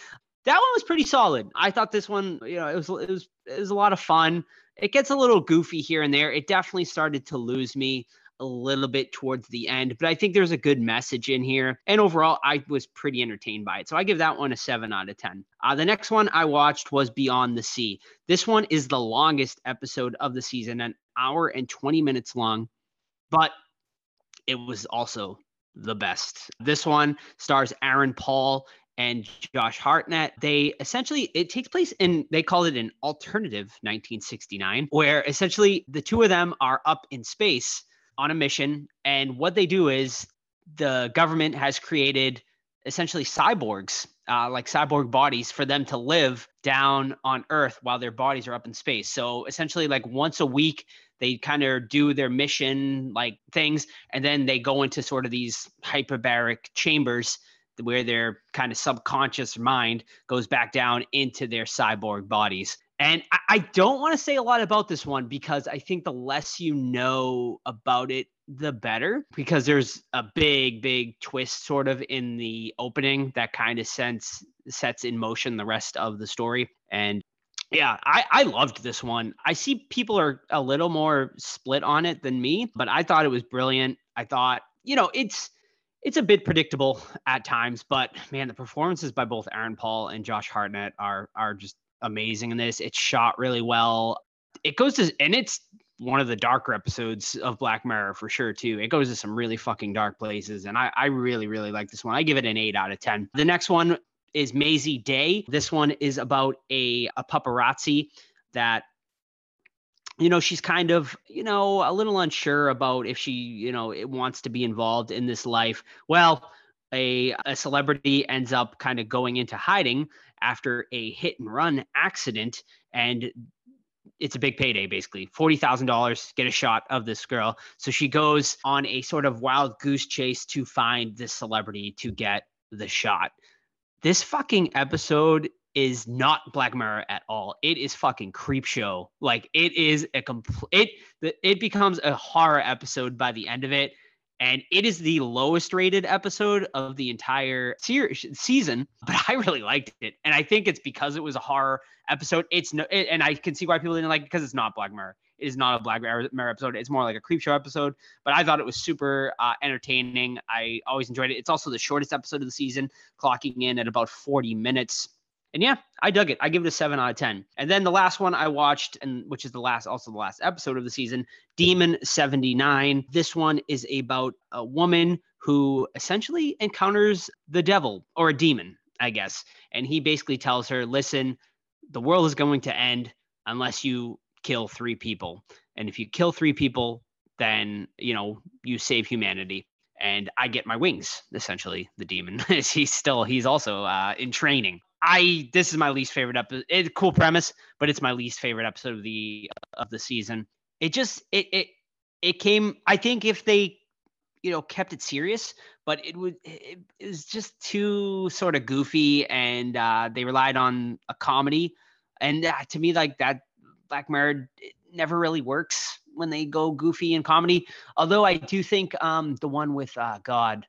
That one was pretty solid. I thought this one, you know, it was it was it was a lot of fun. It gets a little goofy here and there. It definitely started to lose me a little bit towards the end, but I think there's a good message in here. And overall, I was pretty entertained by it. So I give that one a seven out of 10. Uh, the next one I watched was Beyond the Sea. This one is the longest episode of the season, an hour and 20 minutes long, but it was also the best. This one stars Aaron Paul and Josh Hartnett. They essentially, it takes place in, they call it an alternative 1969, where essentially the two of them are up in space on a mission. And what they do is the government has created essentially cyborgs, uh, like cyborg bodies, for them to live down on Earth while their bodies are up in space. So essentially, like once a week, they kind of do their mission like things, and then they go into sort of these hyperbaric chambers where their kind of subconscious mind goes back down into their cyborg bodies. And I, I don't want to say a lot about this one because I think the less you know about it, the better. Because there's a big, big twist sort of in the opening that kind of sense sets in motion the rest of the story. And yeah, I, I loved this one. I see people are a little more split on it than me, but I thought it was brilliant. I thought, you know, it's it's a bit predictable at times, but man, the performances by both Aaron Paul and Josh Hartnett are are just amazing in this. It's shot really well. It goes to and it's one of the darker episodes of Black Mirror for sure too. It goes to some really fucking dark places, and I I really really like this one. I give it an eight out of ten. The next one is Mazey Day. This one is about a a paparazzi that you know she's kind of you know a little unsure about if she you know wants to be involved in this life well a, a celebrity ends up kind of going into hiding after a hit and run accident and it's a big payday basically $40,000 get a shot of this girl so she goes on a sort of wild goose chase to find this celebrity to get the shot this fucking episode is not Black Mirror at all. It is fucking creep show. Like it is a complete it, it becomes a horror episode by the end of it. And it is the lowest rated episode of the entire season, but I really liked it. And I think it's because it was a horror episode. It's no, it, and I can see why people didn't like it because it's not Black Mirror. It is not a Black Mirror episode. It's more like a creep show episode. But I thought it was super uh, entertaining. I always enjoyed it. It's also the shortest episode of the season, clocking in at about 40 minutes. And yeah, I dug it. I give it a seven out of 10. And then the last one I watched, and which is the last, also the last episode of the season, Demon 79. This one is about a woman who essentially encounters the devil or a demon, I guess. And he basically tells her, listen, the world is going to end unless you kill three people. And if you kill three people, then, you know, you save humanity and I get my wings. Essentially, the demon he's still he's also uh, in training. I this is my least favorite episode. It's a cool premise, but it's my least favorite episode of the of the season. It just it it it came. I think if they you know kept it serious, but it would it, it was just too sort of goofy, and uh, they relied on a comedy. And uh, to me, like that Black Mirror never really works when they go goofy in comedy. Although I do think um, the one with uh, God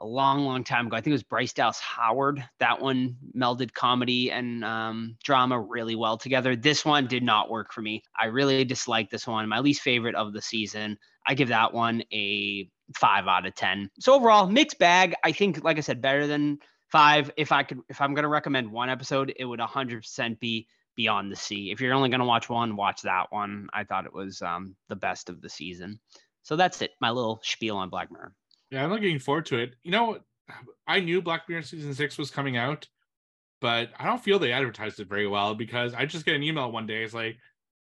a long, long time ago. I think it was Bryce Dallas Howard. That one melded comedy and um, drama really well together. This one did not work for me. I really disliked this one. My least favorite of the season. I give that one a five out of 10. So overall, mixed bag. I think, like I said, better than five. If I could, if I'm going to recommend one episode, it would 100% be Beyond the Sea. If you're only going to watch one, watch that one. I thought it was um, the best of the season. So that's it. My little spiel on Black Mirror. Yeah, I'm looking forward to it. You know, I knew Black Mirror season six was coming out, but I don't feel they advertised it very well because I just get an email one day. It's like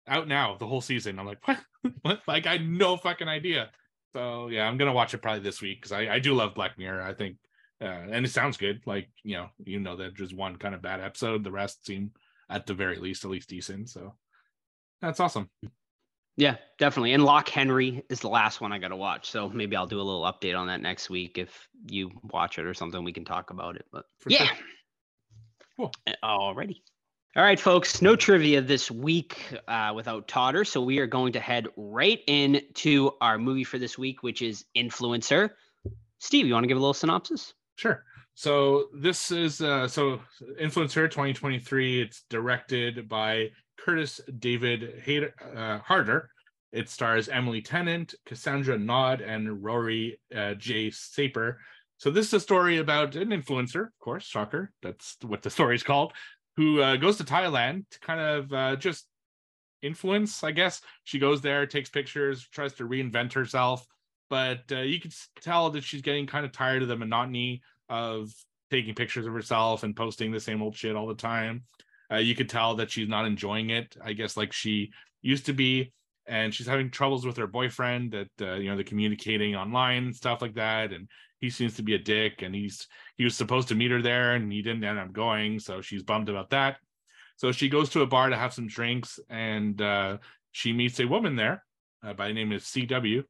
out now the whole season. I'm like, what? what? Like I had no fucking idea. So yeah, I'm gonna watch it probably this week because I, I do love Black Mirror. I think, uh, and it sounds good. Like you know, you know that just one kind of bad episode. The rest seem at the very least at least decent. So that's awesome. Yeah, definitely. And Loch Henry is the last one I got to watch. So maybe I'll do a little update on that next week. If you watch it or something, we can talk about it. But For yeah. Sure. Cool. Alrighty. All right, folks, no trivia this week uh, without Totter. So we are going to head right into our movie for this week, which is Influencer. Steve, you want to give a little synopsis? Sure. So this is uh, so Influencer 2023. It's directed by Kurtis David Hayter, uh, Harder. It stars Emily Tennant, Cassandra Naud, and Rory uh, J. Saper. So this is a story about an influencer, of course, shocker. That's what the story is called, who uh, goes to Thailand to kind of uh, just influence, I guess. She goes there, takes pictures, tries to reinvent herself, but uh, you can tell that she's getting kind of tired of the monotony of taking pictures of herself and posting the same old shit all the time. Uh, you could tell that she's not enjoying it. I guess like she used to be, and she's having troubles with her boyfriend. That uh, you know they're communicating online and stuff like that, and he seems to be a dick. And he's he was supposed to meet her there, and he didn't end up going, so she's bummed about that. So she goes to a bar to have some drinks, and uh, she meets a woman there uh, by the name of CW,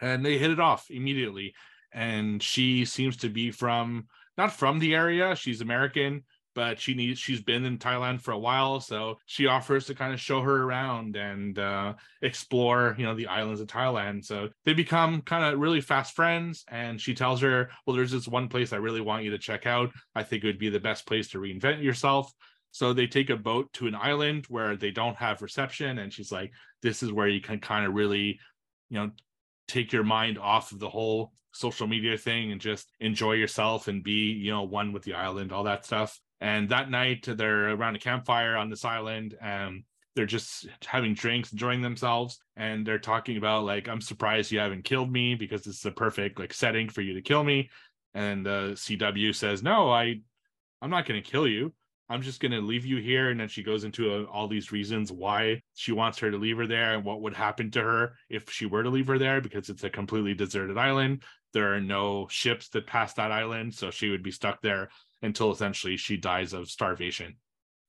and they hit it off immediately. And she seems to be from not from the area; she's American but she needs she's been in Thailand for a while, so she offers to kind of show her around and uh, explore, you know, the islands of Thailand. So they become kind of really fast friends, and she tells her, "Well, there's this one place I really want you to check out. I think it would be the best place to reinvent yourself." So they take a boat to an island where they don't have reception, and she's like, "This is where you can kind of really, you know, take your mind off of the whole social media thing and just enjoy yourself and be, you know, one with the island, all that stuff." And that night, they're around a campfire on this island, and they're just having drinks, enjoying themselves, and they're talking about like, "I'm surprised you haven't killed me because this is a perfect like setting for you to kill me." And uh, CW says, "No, I, I'm not going to kill you." I'm just going to leave you here. And then she goes into uh all these reasons why she wants her to leave her there and what would happen to her if she were to leave her there because it's a completely deserted island. There are no ships that pass that island. So she would be stuck there until essentially she dies of starvation.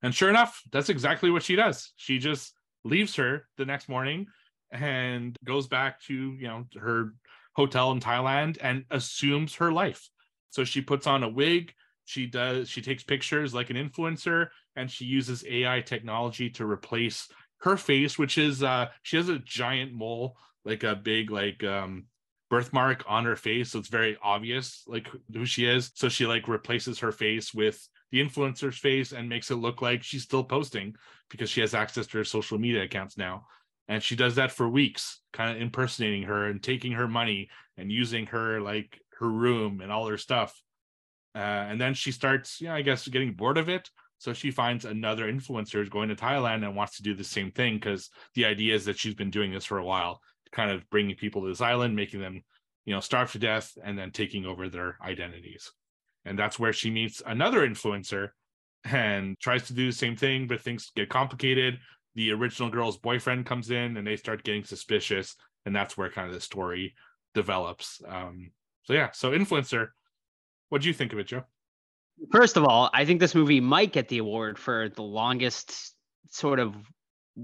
And sure enough, that's exactly what she does. She just leaves her the next morning and goes back to, you know, her hotel in Thailand and assumes her life. So she puts on a wig, she does she takes pictures like an influencer and she uses ai technology to replace her face which is uh she has a giant mole like a big like um birthmark on her face so it's very obvious like who she is. So she like replaces her face with the influencer's face and makes it look like she's still posting because she has access to her social media accounts now. And she does that for weeks kind of impersonating her and taking her money and using her like her room and all her stuff. Uh, and then she starts, you know, I guess getting bored of it. So she finds another influencer is going to Thailand and wants to do the same thing because the idea is that she's been doing this for a while, kind of bringing people to this island, making them, you know, starve to death, and then taking over their identities. And that's where she meets another influencer and tries to do the same thing, but things get complicated. The original girl's boyfriend comes in and they start getting suspicious, and that's where kind of the story develops. Um, so yeah, so influencer what do you think of it, Joe? First of all, I think this movie might get the award for the longest sort of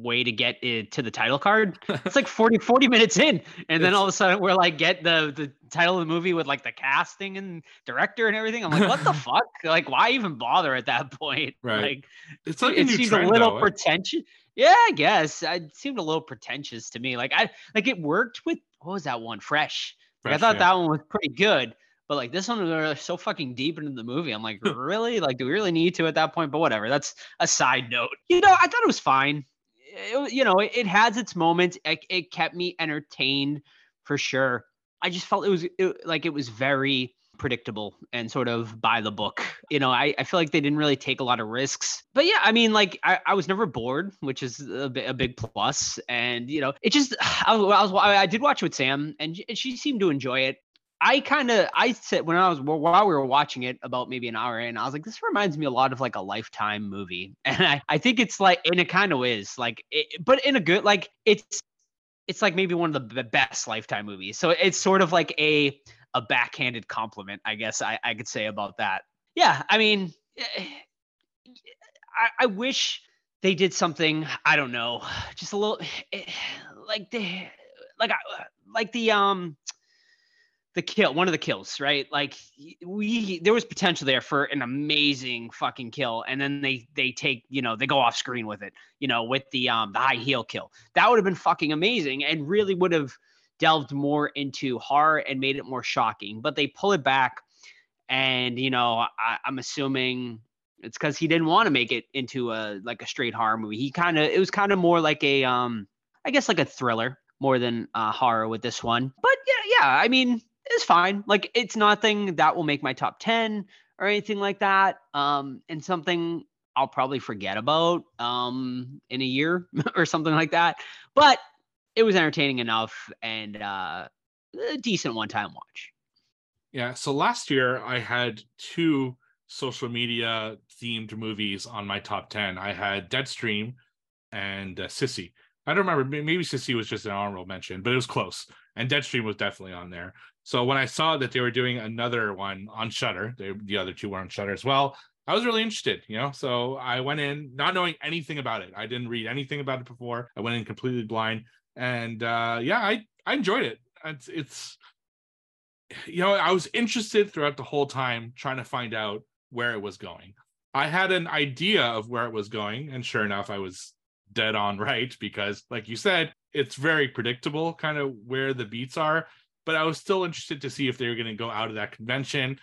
way to get it to the title card. It's like 40, 40 minutes in. And then all of a sudden we're like get the the title of the movie with like the casting and director and everything. I'm like, what the fuck? Like, why even bother at that point? Right. Like it's like it seems a little though, eh? pretentious. Yeah, I guess. It seemed a little pretentious to me. Like I like it worked with what was that one? Fresh. Like, I thought yeah. that one was pretty good. But like this one, they're so fucking deep into the movie. I'm like, really? Like, do we really need to at that point? But whatever. That's a side note. You know, I thought it was fine. It, you know, it, it has its moments. It, it kept me entertained for sure. I just felt it was it, like it was very predictable and sort of by the book. You know, I, I feel like they didn't really take a lot of risks. But yeah, I mean, like I, I was never bored, which is a, a big plus. And you know, it just I was, I was I did watch it with Sam, and she seemed to enjoy it. I kind of I said when I was while we were watching it about maybe an hour in, I was like, this reminds me a lot of like a lifetime movie, and I I think it's like and it kind of is like, it, but in a good like it's it's like maybe one of the best lifetime movies. So it's sort of like a a backhanded compliment, I guess I I could say about that. Yeah, I mean, eh, I, I wish they did something I don't know, just a little eh, like the like I- like the um the kill one of the kills right? Like we there was potential there for an amazing fucking kill and then they they take you know they go off screen with it you know with the um the high heel kill. That would have been fucking amazing and really would have delved more into horror and made it more shocking but they pull it back and you know I, i'm assuming it's because he didn't want to make it into a like a straight horror movie. He kind of it was kind of more like a um i guess like a thriller more than uh, horror with this one. But yeah yeah i mean it's fine. Like it's nothing that will make my top 10 or anything like that. Um, and something I'll probably forget about um in a year or something like that. But it was entertaining enough and uh a decent one-time watch. Yeah. So last year I had two social media themed movies on my top 10. I had Deadstream and uh, Sissy. I don't remember. Maybe Sissy was just an honorable mention, but it was close. And Deadstream was definitely on there. So when I saw that they were doing another one on Shudder, they, the other two were on Shudder as well. I was really interested, you know. So I went in not knowing anything about it. I didn't read anything about it before. I went in completely blind, and uh, yeah, I I enjoyed it. It's it's you know I was interested throughout the whole time trying to find out where it was going. I had an idea of where it was going, and sure enough, I was dead on right because, like you said, it's very predictable, kind of where the beats are. But I was still interested to see if they were going to go out of that convention,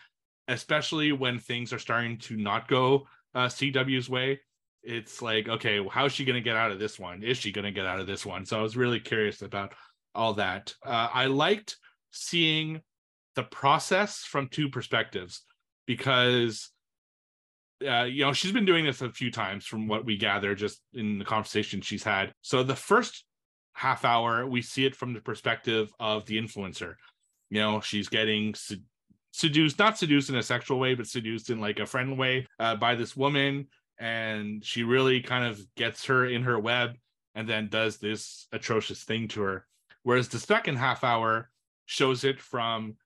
especially when things are starting to not go uh, CW's way. It's like, okay, well, how's she going to get out of this one? Is she going to get out of this one? So I was really curious about all that. Uh, I liked seeing the process from two perspectives because uh, you know, she's been doing this a few times from what we gather just in the conversation she's had. So the first half hour, we see it from the perspective of the influencer. You know, she's getting seduced, not seduced in a sexual way, but seduced in like a friend way uh, by this woman. And she really kind of gets her in her web and then does this atrocious thing to her. Whereas the second half hour shows it from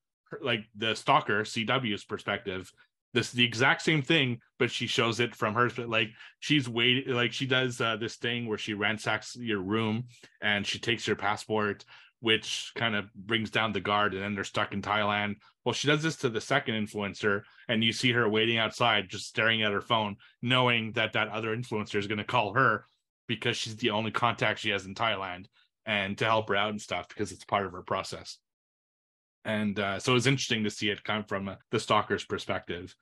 like the stalker CW's perspective this is the exact same thing but she shows it from her like she's waiting like she does uh, this thing where she ransacks your room and she takes your passport which kind of brings down the guard and then they're stuck in thailand. Well she does this to the second influencer and you see her waiting outside just staring at her phone knowing that that other influencer is going to call her because she's the only contact she has in thailand and to help her out and stuff because it's part of her process. And uh, so it was interesting to see it come from uh, the stalker's perspective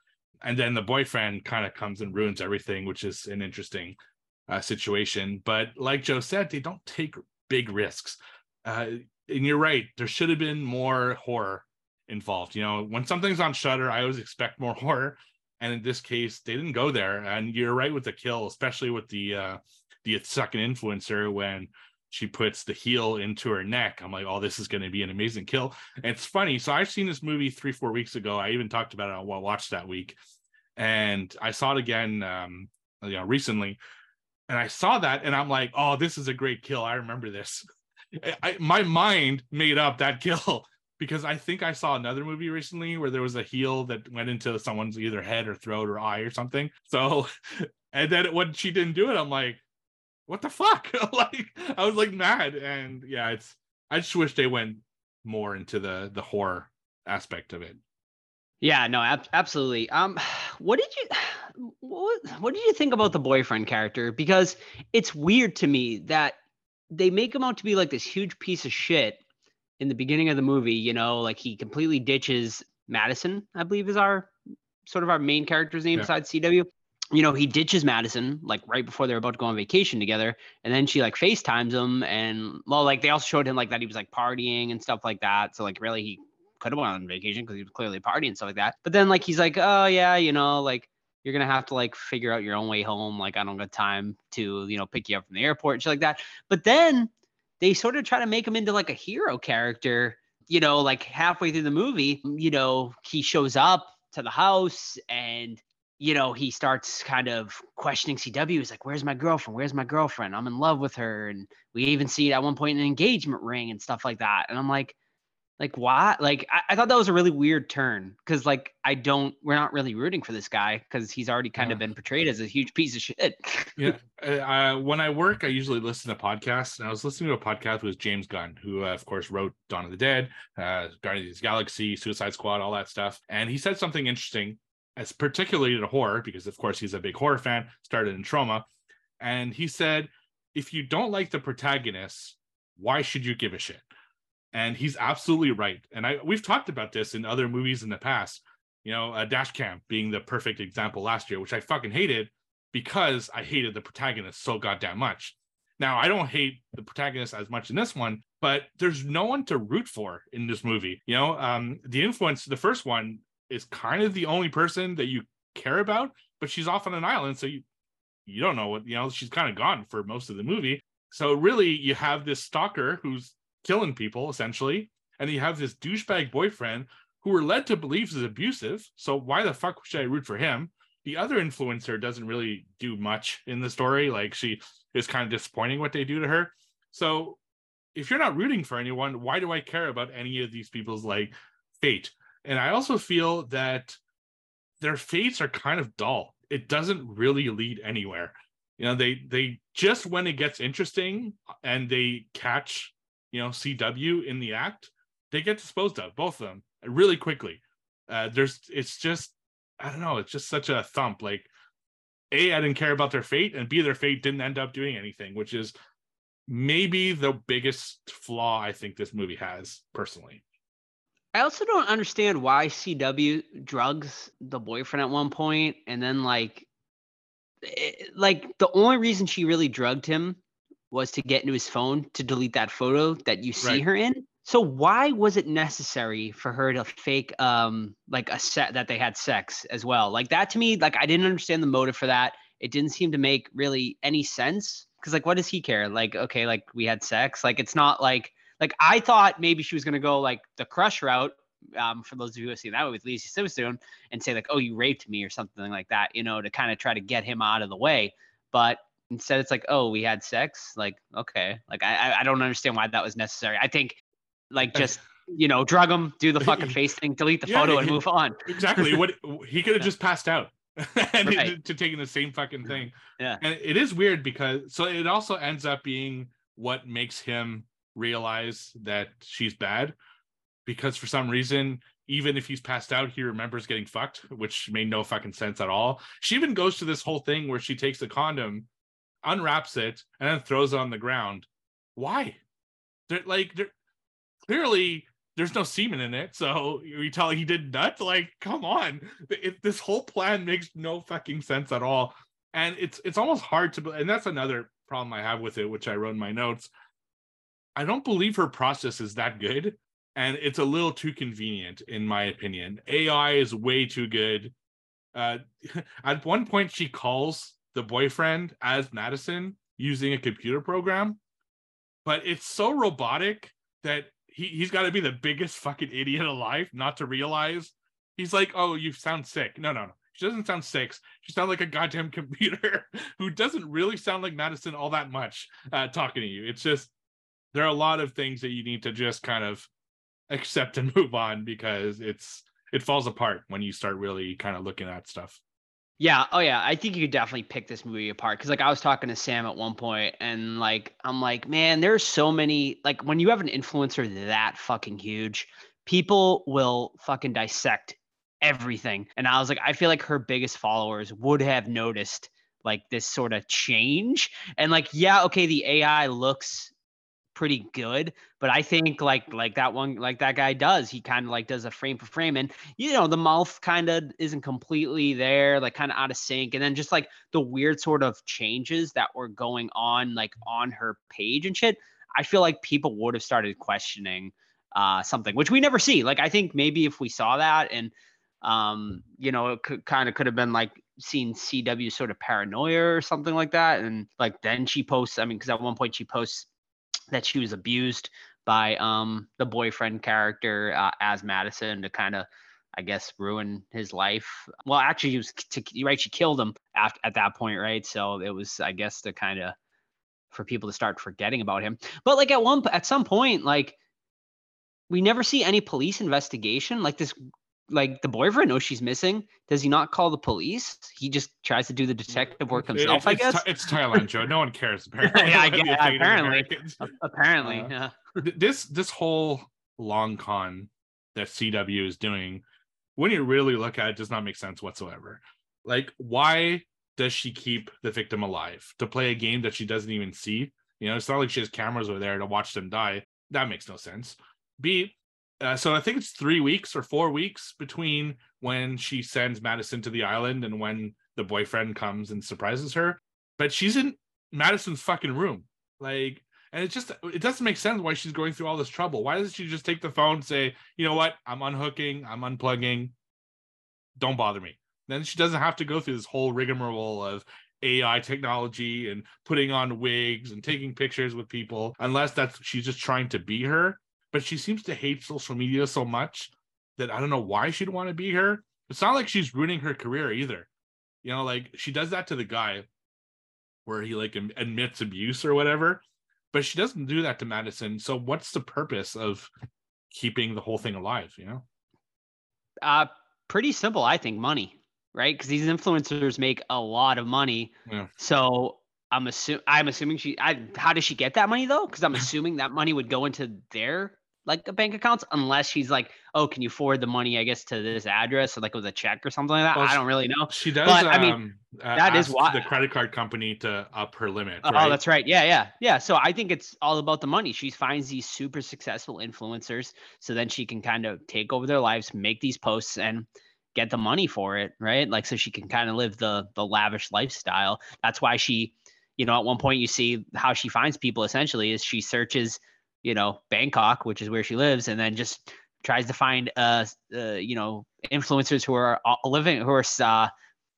and then the boyfriend kind of comes and ruins everything which is an interesting uh, situation. But like joe said they don't take big risks. Uh, and you're right there should have been more horror involved you know? When something's on Shudder, i always expect more horror. And in this case they didn't go there. And you're right with the kill especially with the uh the second influencer when she puts the heel into her neck. I'm like, oh, this is going to be an amazing kill. And it's funny. So I've seen this movie three, four weeks ago. I even talked about it on watched that week, and I saw it again, um, you know, recently. And I saw that, and I'm like, oh, this is a great kill. I remember this. I, my mind made up that kill because I think I saw another movie recently where there was a heel that went into someone's either head or throat or eye or something. So, and then when she didn't do it, I'm like, what the fuck? like I was like mad, and yeah, it's I just wish they went more into the the horror aspect of it. Yeah, no, ab- absolutely. Um, what did you what what did you think about the boyfriend character? Because it's weird to me that they make him out to be like this huge piece of shit in the beginning of the movie. You know, like he completely ditches Madison, I believe is our sort of our main character's name yeah. besides CW you know, he ditches Madison like right before they're about to go on vacation together. And then she like FaceTimes him and well, like they also showed him like that he was like partying and stuff like that. So like really he could have went on vacation because he was clearly partying and stuff like that. But then like he's like, oh yeah, you know, like you're gonna have to like figure out your own way home. Like I don't got time to, you know, pick you up from the airport and shit like that. But then they sort of try to make him into like a hero character, you know, like halfway through the movie, you know, he shows up to the house and you know, he starts kind of questioning CW. He's like, Where's my girlfriend? Where's my girlfriend? I'm in love with her. And we even see at one point an engagement ring and stuff like that. And I'm like, like what? Like I, I thought that was a really weird turn because like I don't we're not really rooting for this guy because he's already kind yeah. of been portrayed as a huge piece of shit. yeah. Uh, when I work, I usually listen to podcasts, and I was listening to a podcast with James Gunn, who uh, of course wrote Dawn of the Dead, uh, Guardians of the Galaxy, Suicide Squad, all that stuff. And he said something interesting as particularly to horror, because of course he's a big horror fan, started in Troma. And he said, if you don't like the protagonist, why should you give a shit? And he's absolutely right. And I we've talked about this in other movies in the past. You know, uh, Dash Cam being the perfect example last year, which I fucking hated because I hated the protagonist so goddamn much. Now, I don't hate the protagonist as much in this one, but there's no one to root for in this movie. You know, um, the influence, the first one, is kind of the only person that you care about, but she's off on an island, so you you don't know what you know. She's kind of gone for most of the movie. So really, you have this stalker who's killing people essentially, and you have this douchebag boyfriend who we're led to believe is abusive. So why the fuck should I root for him? The other influencer doesn't really do much in the story. Like she is kind of disappointing what they do to her. So if you're not rooting for anyone, why do I care about any of these people's like fate? And I also feel that their fates are kind of dull. It doesn't really lead anywhere. You know, they they just when it gets interesting and they catch, you know, CW in the act, they get disposed of, both of them, really quickly. Uh, there's it's just I don't know, it's just such a thump. Like a I didn't care about their fate, and b their fate didn't end up doing anything, which is maybe the biggest flaw I think this movie has personally. I also don't understand why CW drugs the boyfriend at one point, and then like, it, like the only reason she really drugged him was to get into his phone to delete that photo that you see Right. her in. So why was it necessary for her to fake um like a set that they had sex as well? Like that to me, like I didn't understand the motive for that. It didn't seem to make really any sense. Cause like what does he care? Like, okay, like we had sex. Like it's not like like I thought maybe she was gonna go like the crush route. Um, for those of you who have seen that with Lacey Simpson and say like, oh, you raped me or something like that, you know, to kind of try to get him out of the way. But instead, it's like, oh, we had sex. Like, okay, like I I- I don't understand why that was necessary. I think like just you know drug him, do the fucking face thing, delete the Yeah, photo, and move on. exactly what he could have just passed out and Right. to, to taking the same fucking thing Yeah. and it is weird because so it also ends up being what makes him realize that she's bad because for some reason even if he's passed out he remembers getting fucked which made no fucking sense at all. She even goes to this whole thing where she takes the condom unwraps it and then throws it on the ground. Why? They're like they're clearly there's no semen in it so you tell he did nuts like come on. It, this whole plan makes no fucking sense at all. And it's it's almost hard to and that's another problem i have with it which i wrote in my notes i don't believe her process is that good and it's a little too convenient in my opinion. Ai is way too good. Uh at one point she calls the boyfriend as madison using a computer program but it's so robotic that he, he's got to be the biggest fucking idiot alive not to realize. He's like oh you sound sick. No no no. She doesn't sound sick. She sounds like a goddamn computer who doesn't really sound like madison all that much uh, talking to you. It's just there are a lot of things that you need to just kind of accept and move on because it's it falls apart when you start really kind of looking at stuff Yeah. Oh, yeah. I think you could definitely pick this movie apart because, like, I was talking to Sam at one point, and like, I'm like, man, there's so many. Like, when you have an influencer that fucking huge, people will fucking dissect everything. And I was like, I feel like her biggest followers would have noticed like this sort of change. And like, yeah, okay, the AI looks pretty good but i think like like that one like that guy does he kind of like does a frame for frame and you know the mouth kind of isn't completely there like kind of out of sync and then just like the weird sort of changes that were going on like on her page and shit i feel like people would have started questioning uh something which we never see like i think maybe if we saw that and um you know it could kind of could have been like seen cw sort of paranoia or something like that and like then she posts i mean because at one point she posts that she was abused by um the boyfriend character uh, as Madison to kind of I guess ruin his life. Well, actually, he was to, right. She killed him after at that point, right? So it was, I guess, to kind of for people to start forgetting about him. But like at one at some point, like we never see any police investigation. Like this, like the boyfriend knows she's missing. Does he not call the police? He just tries to do the detective work It- himself. it's, I guess. It's Thailand, Joe. No one cares. Apparently, Yeah, guess- apparently. Apparently, Uh, yeah. Th- this this whole long con that CW is doing, when you really look at it, does not make sense whatsoever. Like, why does she keep the victim alive to play a game that she doesn't even see? You know, it's not like she has cameras over there to watch them die. That makes no sense. B, uh, so I think it's three weeks or four weeks between when she sends Madison to the island and when the boyfriend comes and surprises her. But she's in Madison's fucking room. Like, and it just it doesn't make sense why she's going through all this trouble. Why doesn't she just take the phone and say, you know what, I'm unhooking, I'm unplugging, don't bother me. Then she doesn't have to go through this whole rigmarole of AI technology and putting on wigs and taking pictures with people, unless that's she's just trying to be her. But she seems to hate social media so much that I don't know why she'd want to be here. It's not like she's ruining her career either. You know, like she does that to the guy where he like admits abuse or whatever, but she doesn't do that to Madison. So what's the purpose of keeping the whole thing alive, you know? Uh, pretty simple, I think. Money, right? Because these influencers make a lot of money. Yeah. So I'm assuming I'm assuming she. I, how does she get that money though? Because I'm assuming that money would go into their like a bank accounts unless she's like, oh, can you forward the money, I guess, to this address or like with a check or something like that. Well, I don't really know. She does. But, I mean, um, uh, that is why- the credit card company to up her limit. Oh, that's right. Yeah, yeah, yeah. So I think it's all about the money. She finds these super successful influencers, so then she can kind of take over their lives, make these posts, and get the money for it, right? Like, so she can kind of live the the lavish lifestyle. That's why she, you know, at one point you see how she finds people. Essentially, is she searches, you know, Bangkok, which is where she lives, and then just tries to find, uh, uh you know, influencers who are uh, living, who are, uh,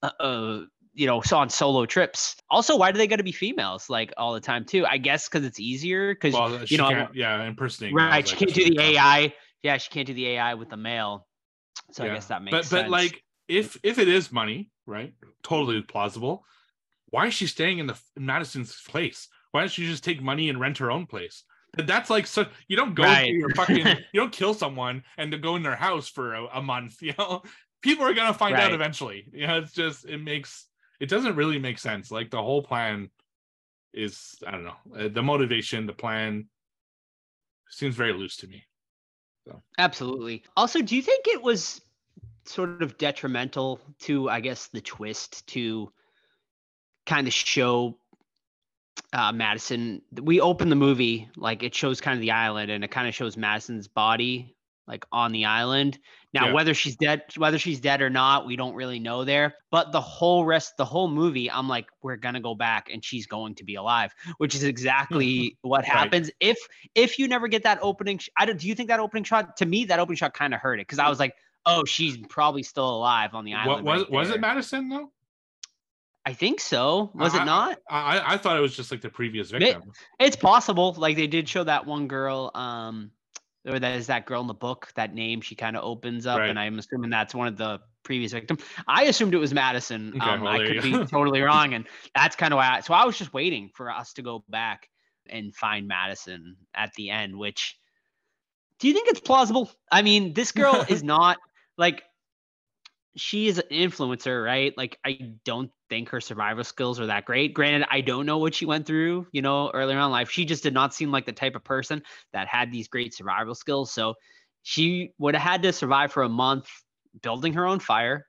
uh, uh you know, so on solo trips. Also, why do they got to be females like all the time too? I guess because it's easier because Well, you know, can't, yeah, impersonating. right? She I can't do the. AI. Yeah, she can't do the AI with the male. So I guess that makes but sense. but like if if it is money, right? Totally plausible. Why is she staying in the in Madison's place? Why don't she just take money and rent her own place? But That's like so you don't go Right. your fucking you don't kill someone and to go in their house for a, a month. You know, people are gonna find out eventually. You know, it's just it makes it doesn't really make sense. Like the whole plan is I don't know uh, the motivation, the plan seems very loose to me. Absolutely. Also, do you think it was sort of detrimental to, I guess, the twist to kind of show uh, Madison? We open the movie like it shows kind of the island, and it kind of shows Madison's body like on the island. Now, Yeah. whether she's dead, whether she's dead or not, we don't really know there. But the whole rest, the whole movie, I'm like, we're gonna go back, and she's going to be alive, which is exactly what Right. happens if if you never get that opening. Sh- I don't. Do you think that opening shot? To me, that opening shot kind of hurt it because I was like, oh, she's probably still alive on the What island. was right was it Madison though? I think so. Was I- it not? I I thought it was just like the previous victim. It's possible. Like they did show that one girl, um, or that is that girl in the book. That name she kind of opens up, Right. and I'm assuming that's one of the previous victim. I assumed it was Madison. Okay, um, well, I could be totally wrong, and that's kind of why. I, so I was just waiting for us to go back and find Madison at the end. Which do you think it's plausible? I mean, this girl is not like she is an influencer, right? Like I don't think her survival skills are that great. Granted, I don't know what she went through, you know, earlier on in life. She just did not seem like the type of person that had these great survival skills. So she would have had to survive for a month building her own fire.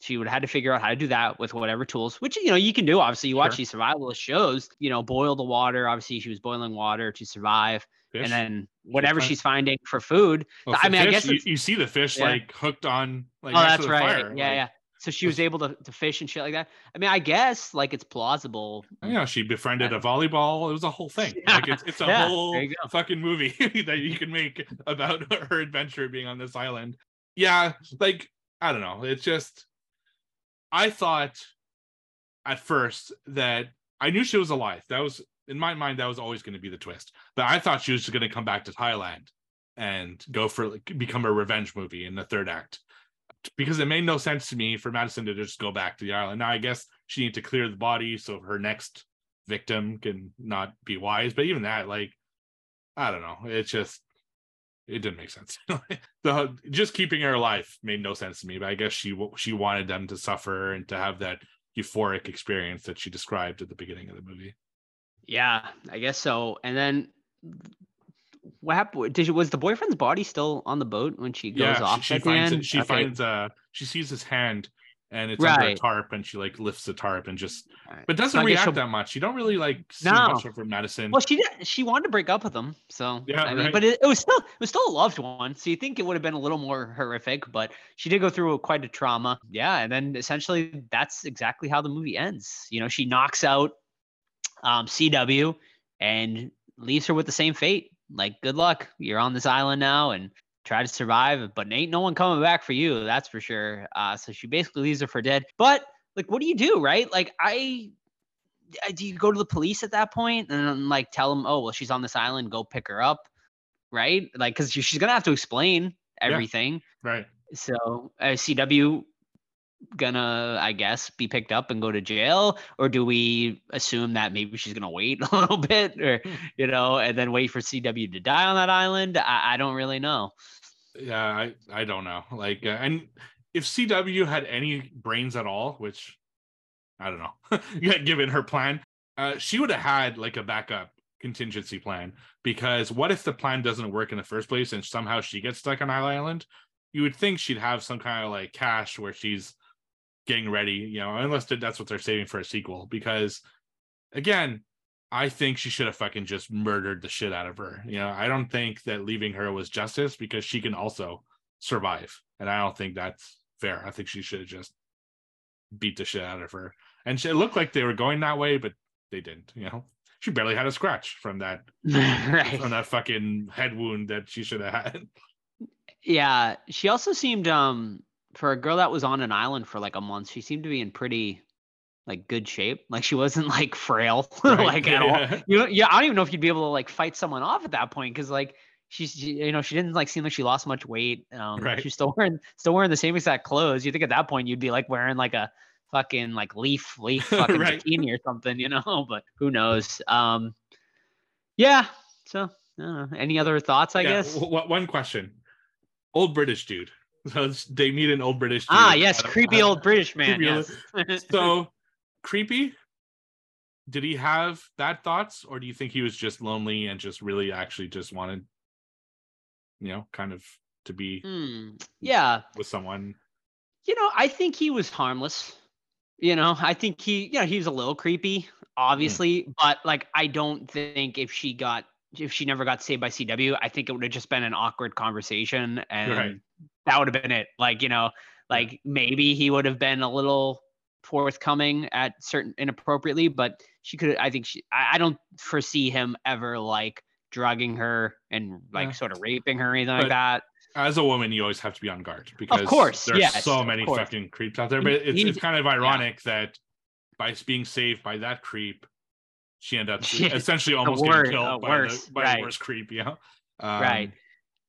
She would have had to figure out how to do that with whatever tools, which you know you can do. Obviously, you watch Sure. these survivalist shows. You know, boil the water. Obviously, she was boiling water to survive, Fish? and then whatever she's finding for food. Oh, well, I mean, I guess you, you see the fish Yeah. like hooked on like oh, that's right. fire. yeah, like, yeah. So she was able to, to fish and shit like that. I mean, I guess like it's plausible. You know, she befriended a volleyball. It was a whole thing. Yeah, Like it's it's a yeah, whole there you go. fucking movie that you can make about her adventure being on this island. Yeah, like I don't know. It's just I thought at first that I knew she was alive. That was in my mind that was always going to be the twist. But I thought she was just going to come back to Thailand and go for like, become a revenge movie in the third act. Because it made no sense to me for Madison to just go back to the island. Now I guess she needs to clear the body so her next victim can not be wise. But even that, like, I don't know. It's just it didn't make sense. the just keeping her alive made no sense to me. But I guess she she wanted them to suffer and to have that euphoric experience that she described at the beginning of the movie. Yeah, I guess so. And then what happened? Did you, was the boyfriend's body still on the boat when she goes yeah, off she, she finds end? it. She Okay. finds uh she sees his hand and it's under a tarp and she like lifts the tarp and just but doesn't So react that much. You don't really like see No. much of her Madison. Well, she did. She wanted to break up with him, so Yeah, I mean, right. but it, it was still it was still a loved one. So you think it would have been a little more horrific, but she did go through quite a trauma. Yeah, and then essentially that's exactly how the movie ends. You know, she knocks out um, CW and leaves her with the same fate. Like, good luck. You're on this island now, and try to survive. But ain't no one coming back for you. That's for sure. Uh, so she basically leaves her for dead. But like, what do you do, right? Like, I uh, do you go to the police at that point and like tell them, oh well, she's on this island, go pick her up, right? Like, because she's gonna have to explain everything. right. So, uh, CW gonna, I guess, be picked up and go to jail, or do we assume that maybe she's gonna wait a little bit, or you know, and then wait for CW to die on that island? I, I don't really know. Yeah, I I don't know. Like uh, and if CW had any brains at all, which I don't know, given her plan, uh, she would have had like a backup contingency plan because what if the plan doesn't work in the first place and somehow she gets stuck on Island? You would think she'd have some kind of like cash where she's getting ready, you know, unless that's what they're saving for a sequel. Because again, I think she should have fucking just murdered the shit out of her. You know, I don't think that leaving her was justice because she can also survive. And I don't think that's fair. I think she should have just beat the shit out of her. And she, it looked like they were going that way, but they didn't, you know. She barely had a scratch from that right. from that fucking head wound that she should have had. Yeah, she also seemed um for a girl that was on an island for like a month, she seemed to be in pretty like good shape. Like she wasn't like frail Right, like at yeah. all. You yeah, I don't even know if you'd be able to like fight someone off at that point because like she's she- you know she didn't like seem like she lost much weight. Um, Right. she's still wearing still wearing the same exact clothes. You think at that point you'd be like wearing like a fucking like leaf leaf fucking Right. bikini or something, you know? But who knows? Um, yeah. So I. Any other thoughts? I Yeah, guess. w- one question. Old British dude. So they meet an old British dude. Ah, yes, creepy old British man. creepy old- Yes. so creepy did he have that thoughts or do you think he was just lonely and just really actually just wanted you know kind of to be Hmm, yeah, with someone you know, I think he was harmless. You know, I think he, you know, he was a little creepy, obviously, but like, I don't think if she got, if she never got saved by CW, I think it would have just been an awkward conversation, and Right. That would have been it. Like, you know, like maybe he would have been a little forthcoming at certain inappropriately, but she could. I think she. I, I don't foresee him ever like drugging her and like Yeah. sort of raping her or anything But like that. as a woman you always have to be on guard because of course, there's yes, so many fucking creeps out there but it's, he- it's kind of ironic that by being saved by that creep she ended up Yeah, essentially almost getting killed by, worse, the, by right. the worst creep yeah. um, Right.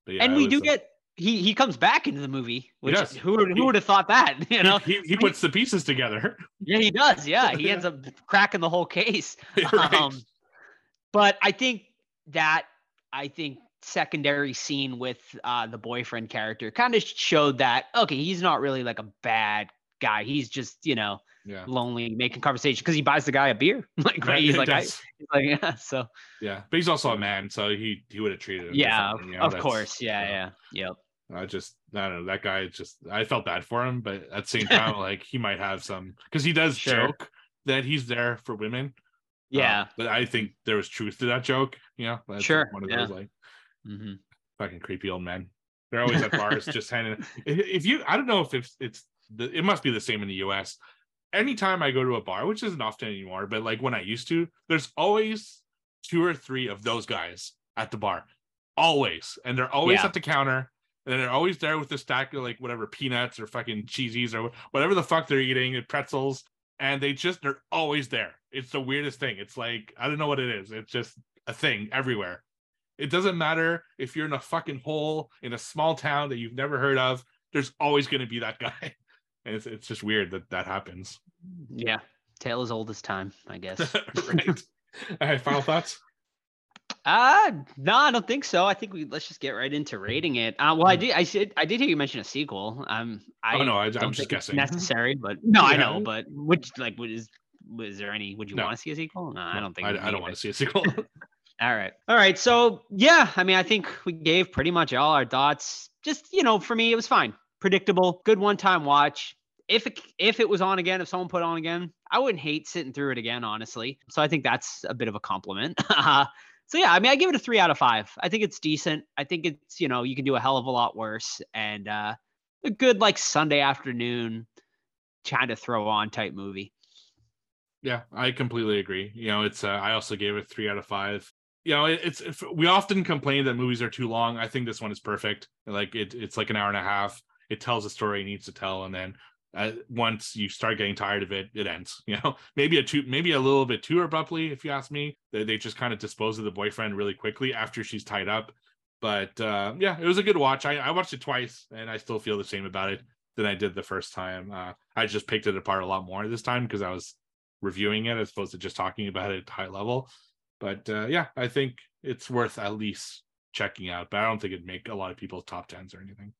yeah, and we do uh, get he he comes back into the movie, which does. who would who would have thought that? You know, he, he, he puts the pieces together yeah, he does. Yeah, he ends up cracking the whole case. right. Um, but I think that I think secondary scene with uh, the boyfriend character kind of showed that okay, he's not really like a bad guy. He's just you know yeah lonely, making conversation because he buys the guy a beer. like Right, he's like, I, he's like yeah. So Yeah, but he's also a man, so he he would have treated him. yeah, you know, of course, yeah, so yeah, yep. I just I don't know that guy. Just I felt bad for him, but at the same time, like he might have some because he does Sure. joke that he's there for women. uh, Yeah. but I think there was truth to that joke. You know, that's like Sure, one of yeah. those like hmm fucking creepy old men. They're always at bars, just hanging. If if you, I don't know if it's it's the, it must be the same in the U.S. Anytime I go to a bar, which isn't often anymore, but like when I used to, there's always two or three of those guys at the bar, always, and they're always Yeah. at the counter, and they're always there with the stack of like whatever peanuts or fucking cheesies or whatever the fuck they're eating, pretzels, and they just they're always there. It's the weirdest thing. It's like I don't know what it is. It's just a thing everywhere. It doesn't matter if you're in a fucking hole in a small town that you've never heard of. There's always going to be that guy, and it's it's just weird that that happens. Yeah. Tale as old as time, I guess. right. All right. Final thoughts. Uh no, I don't think so. I think we let's just get right into rating it. Uh, well, I did, I said, I did hear you mention a sequel. Um, I oh no, I, I'm don't just guessing. necessary, but no, I Yeah. know. But which like was was there any? Would you No. want to see a sequel? No, I don't think. I, I don't want to see a sequel. All right, all right. So yeah, I mean, I think we gave pretty much all our thoughts. Just you know, for me, it was fine, predictable, good one-time watch. If it, if it was on again, if someone put it on again, I wouldn't hate sitting through it again, honestly. So I think that's a bit of a compliment. So yeah, I mean, I give it a three out of five. I think it's decent. I think it's you know you can do a hell of a lot worse, and uh, a good like Sunday afternoon kind of throw on type movie. Yeah, I completely agree. You know, it's uh, I also gave it three out of five. You know, it, it's if, we often complain that movies are too long. I think this one is perfect. Like it, it's like an hour and a half. It tells the story it needs to tell, and then uh, once you start getting tired of it, it ends. You know, maybe a too, maybe a little bit too abruptly, if you ask me. They, they just kind of dispose of the boyfriend really quickly after she's tied up. But uh, yeah, it was a good watch. I, I watched it twice, and I still feel the same about it than I did the first time. Uh, I just picked it apart a lot more this time because I was reviewing it as opposed to just talking about it at high level. But uh, yeah, I think it's worth at least checking out. But I don't think it'd make a lot of people's top tens or anything.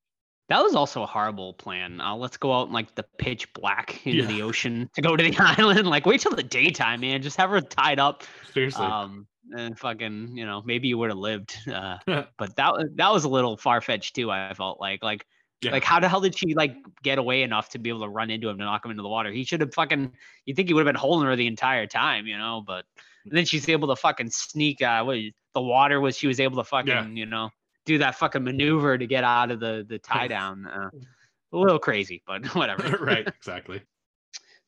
That was also a horrible plan. Uh, let's go out in like the pitch black into Yeah. the ocean to go to the island. Like, wait till the daytime, man. Just have her tied up. Seriously. Um, and fucking, you know, maybe you would have lived. Uh, but that that was a little far fetched too. I felt like, like, Yeah. like, how the hell did she like get away enough to be able to run into him to knock him into the water? He should have fucking. You think he would have been holding her the entire time, you know? But then she's able to fucking sneak. Uh, what the water was? She was able to fucking, you know, do that fucking maneuver to get out of the the tie down. Uh, a little crazy, but whatever. right. Exactly.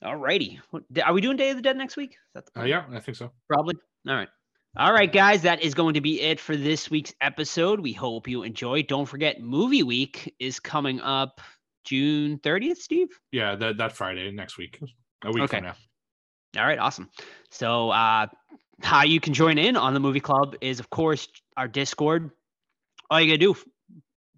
All righty. Are we doing Day of the Dead next week? Is that the Uh, yeah, I think so. Probably. All right. All right, guys, that is going to be it for this week's episode. We hope you enjoyed. Don't forget, movie week is coming up June 30th, Steve. Yeah, that that Friday next week. A week Okay. from now. All right, awesome. So, uh, how you can join in on the movie club is, of course, our Discord. All you gotta do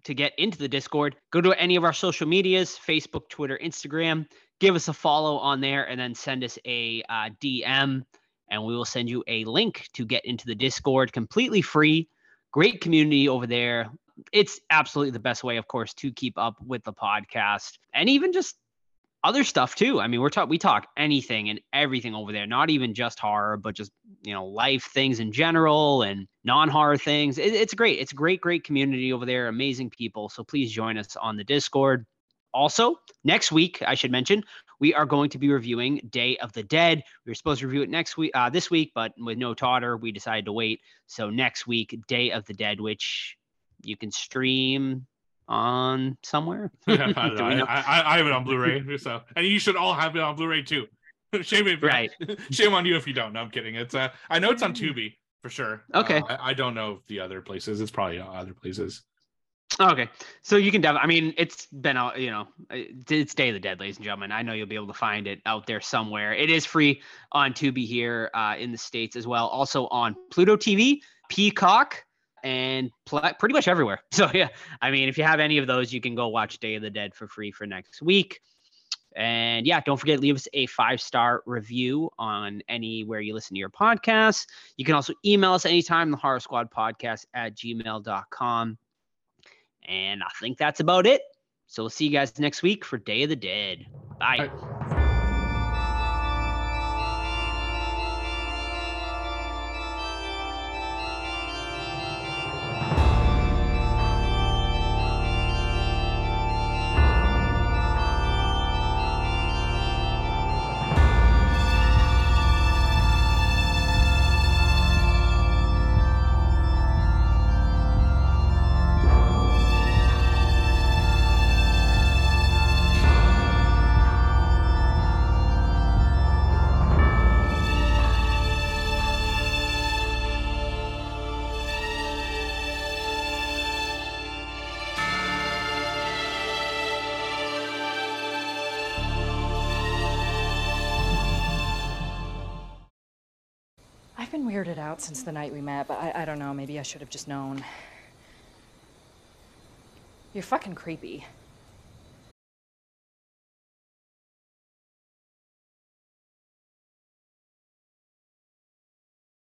to get into the Discord, go to any of our social medias Facebook, Twitter, Instagram, give us a follow on there, and then send us a uh, DM, and we will send you a link to get into the Discord completely free. Great community over there. It's absolutely the best way, of course, to keep up with the podcast and even just other stuff too. I mean, we're talk we talk anything and everything over there, not even just horror, but just you know life things in general and non-horror things. It, it's great. It's a great, great community over there. Amazing people. So please join us on the Discord. Also, next week, I should mention, we are going to be reviewing Day of the Dead. We were supposed to review it next week, uh, this week, but with no Totter, we decided to wait. So next week, Day of the Dead, which you can stream on somewhere. Yeah, I, don't Do know. we know? I, I, I have it on Blu-ray, so and you should all have it on Blu-ray too. shame if Right. shame on you if you don't. No, I'm kidding. It's uh, I know it's on Tubi for sure. Okay. Uh, I, I don't know the other places. It's probably other places. Okay, so you can definitely. I mean, it's been out. You know, it's Day of the Dead, ladies and gentlemen. I know you'll be able to find it out there somewhere. It is free on Tubi here uh, in the states as well. Also on Pluto TV, Peacock, and pl- pretty much everywhere. So yeah, I mean, if you have any of those, you can go watch Day of the Dead for free for next week. And yeah, don't forget leave us a five star review on anywhere you listen to your podcast. You can also email us anytime, the horror squad podcast at gmail.com. And I think that's about it. So we'll see you guys next week for Day of the Dead. Bye. Out since the night we met, but I, I don't know. Maybe I should have just known. You're fucking creepy.